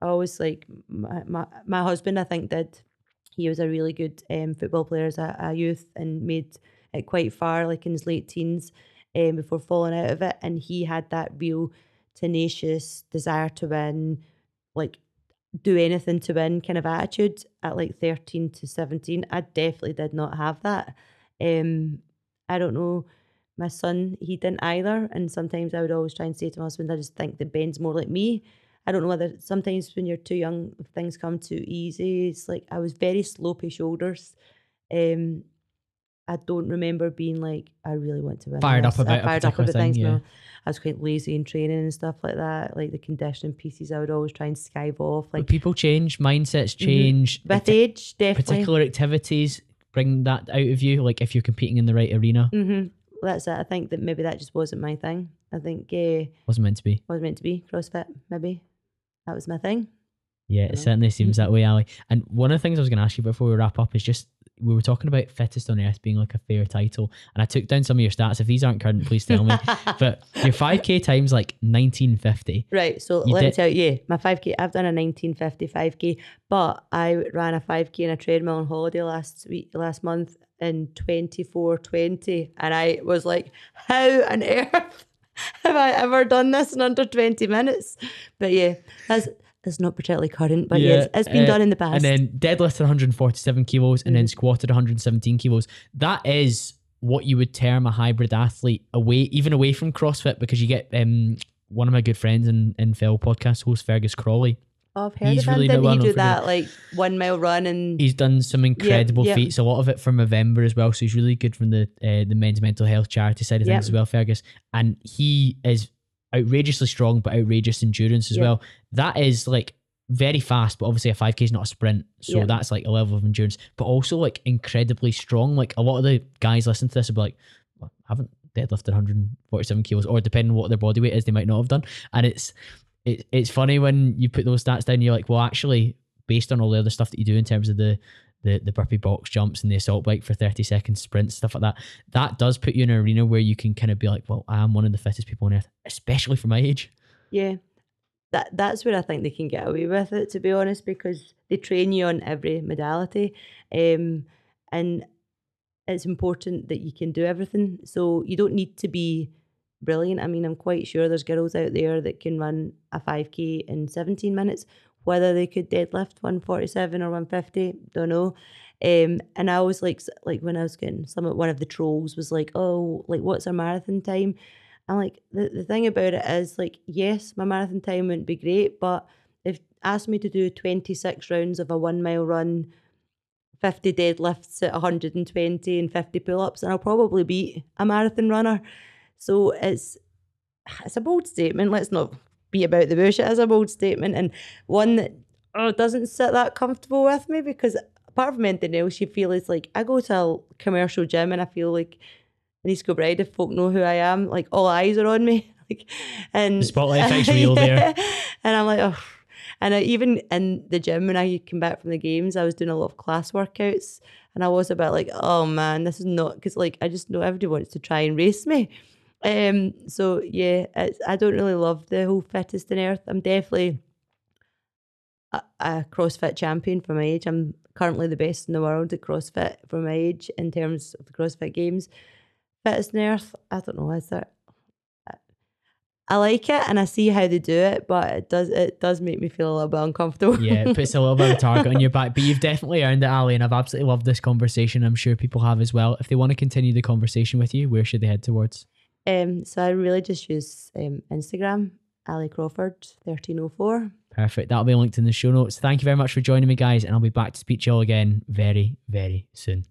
Speaker 2: I always like my, my, my husband, I think, did. He was a really good um, football player as a, a, youth and made it quite far, like in his late teens, um, before falling out of it. And he had that real tenacious desire to win, like do anything to win kind of attitude at like 13 to 17. I definitely did not have that. Um, I don't know. My son, he didn't either. And sometimes I would always try and say to my husband, I just think that Ben's more like me. I don't know whether sometimes when you're too young, things come too easy. It's like I was very slopey shoulders. Um, I don't remember being like, I really want to win.
Speaker 1: Fired this. up about fired up about thing, things. Yeah. No,
Speaker 2: I was quite lazy in training and stuff like that. Like the conditioning pieces, I would always try and skive off. Like
Speaker 1: but people change, mindsets mm-hmm. change
Speaker 2: mm-hmm. with age. Definitely,
Speaker 1: particular activities bring that out of you. Like if you're competing in the right arena.
Speaker 2: Mm-hmm. That's it. I think that maybe that just wasn't my thing. I think uh,
Speaker 1: wasn't meant to be.
Speaker 2: Wasn't meant to be CrossFit. Maybe that was my thing.
Speaker 1: Yeah, it certainly seems that way, Ali. And one of the things I was going to ask you before we wrap up is just we were talking about fittest on earth being like a fair title, and I took down some of your stats. If these aren't current, please tell me. [LAUGHS] but your five k times like nineteen fifty.
Speaker 2: Right. So let did... me tell you, yeah, my five k. I've done a nineteen fifty five k, but I ran a five k in a treadmill on holiday last week, last month in twenty four twenty, and I was like, how on earth [LAUGHS] have I ever done this in under 20 minutes? But yeah, that's that's not particularly current, but yeah, it's, it's been uh, done in the past.
Speaker 1: And then deadlifted 147 kilos and mm. then squatted 117 kilos. That is what you would term a hybrid athlete away, even away from CrossFit, because you get um, one of my good friends and in, in fellow podcast host Fergus Crawley.
Speaker 2: I've heard he's of him. Really Didn't he do that like one mile run and
Speaker 1: he's done some incredible yep, yep. feats. A lot of it from Movember as well. So he's really good from the uh, the men's mental health charity side of yep. things as well, Fergus. And he is outrageously strong, but outrageous endurance as well. That is like very fast, but obviously a 5k is not a sprint. So that's like a level of endurance, but also like incredibly strong. Like a lot of the guys listen to this will be like, well, I haven't deadlifted 147 kilos, or depending on what their body weight is, they might not have done. And it's it, it's funny when you put those stats down, you're like, well, actually, based on all the other stuff that you do in terms of the the, the burpee box jumps and the assault bike for 30 second sprints, stuff like that, that does put you in an arena where you can kind of be like, well, I am one of the fittest people on earth, especially for my age.
Speaker 2: Yeah. That that's where I think they can get away with it, to be honest, because they train you on every modality. Um, and it's important that you can do everything. So you don't need to be brilliant. I mean, I'm quite sure there's girls out there that can run a 5k in 17 minutes. Whether they could deadlift 147 or 150, don't know. Um, and I always like like when I was getting some of one of the trolls was like, oh, like what's our marathon time? And like the, the thing about it is like, yes, my marathon time wouldn't be great, but if asked me to do 26 rounds of a one mile run, 50 deadlifts at 120 and 50 pull ups, and I'll probably beat a marathon runner. So it's it's a bold statement. Let's not be about the bush. It is a bold statement and one that oh, doesn't sit that comfortable with me because apart from anything else, you feel it's like I go to a commercial gym and I feel like in East Kilbride, if folk know who I am, like all eyes are on me. [LAUGHS] like and
Speaker 1: the spotlight [LAUGHS] effect's real yeah. there.
Speaker 2: And I'm like, oh and I, even in the gym when I came back from the games, I was doing a lot of class workouts and I was a bit like, oh man, this is not because like I just know everybody wants to try and race me. Um, so yeah, I don't really love the whole fittest on earth. I'm definitely a, a CrossFit champion for my age. I'm currently the best in the world at CrossFit for my age in terms of the CrossFit Games. Fittest in earth, I don't know, is that I like it and I see how they do it, but it does it does make me feel a little bit uncomfortable.
Speaker 1: yeah, it puts a little bit of target on your back. But you've definitely earned it, Ali, and I've absolutely loved this conversation. I'm sure people have as well. If they want to continue the conversation with you, where should they head towards?
Speaker 2: Um, so I really just use um, Instagram, Ali Crawford, 1304.
Speaker 1: Perfect. That'll be linked in the show notes. Thank you very much for joining me, guys, and I'll be back to speak to you all again very, very soon.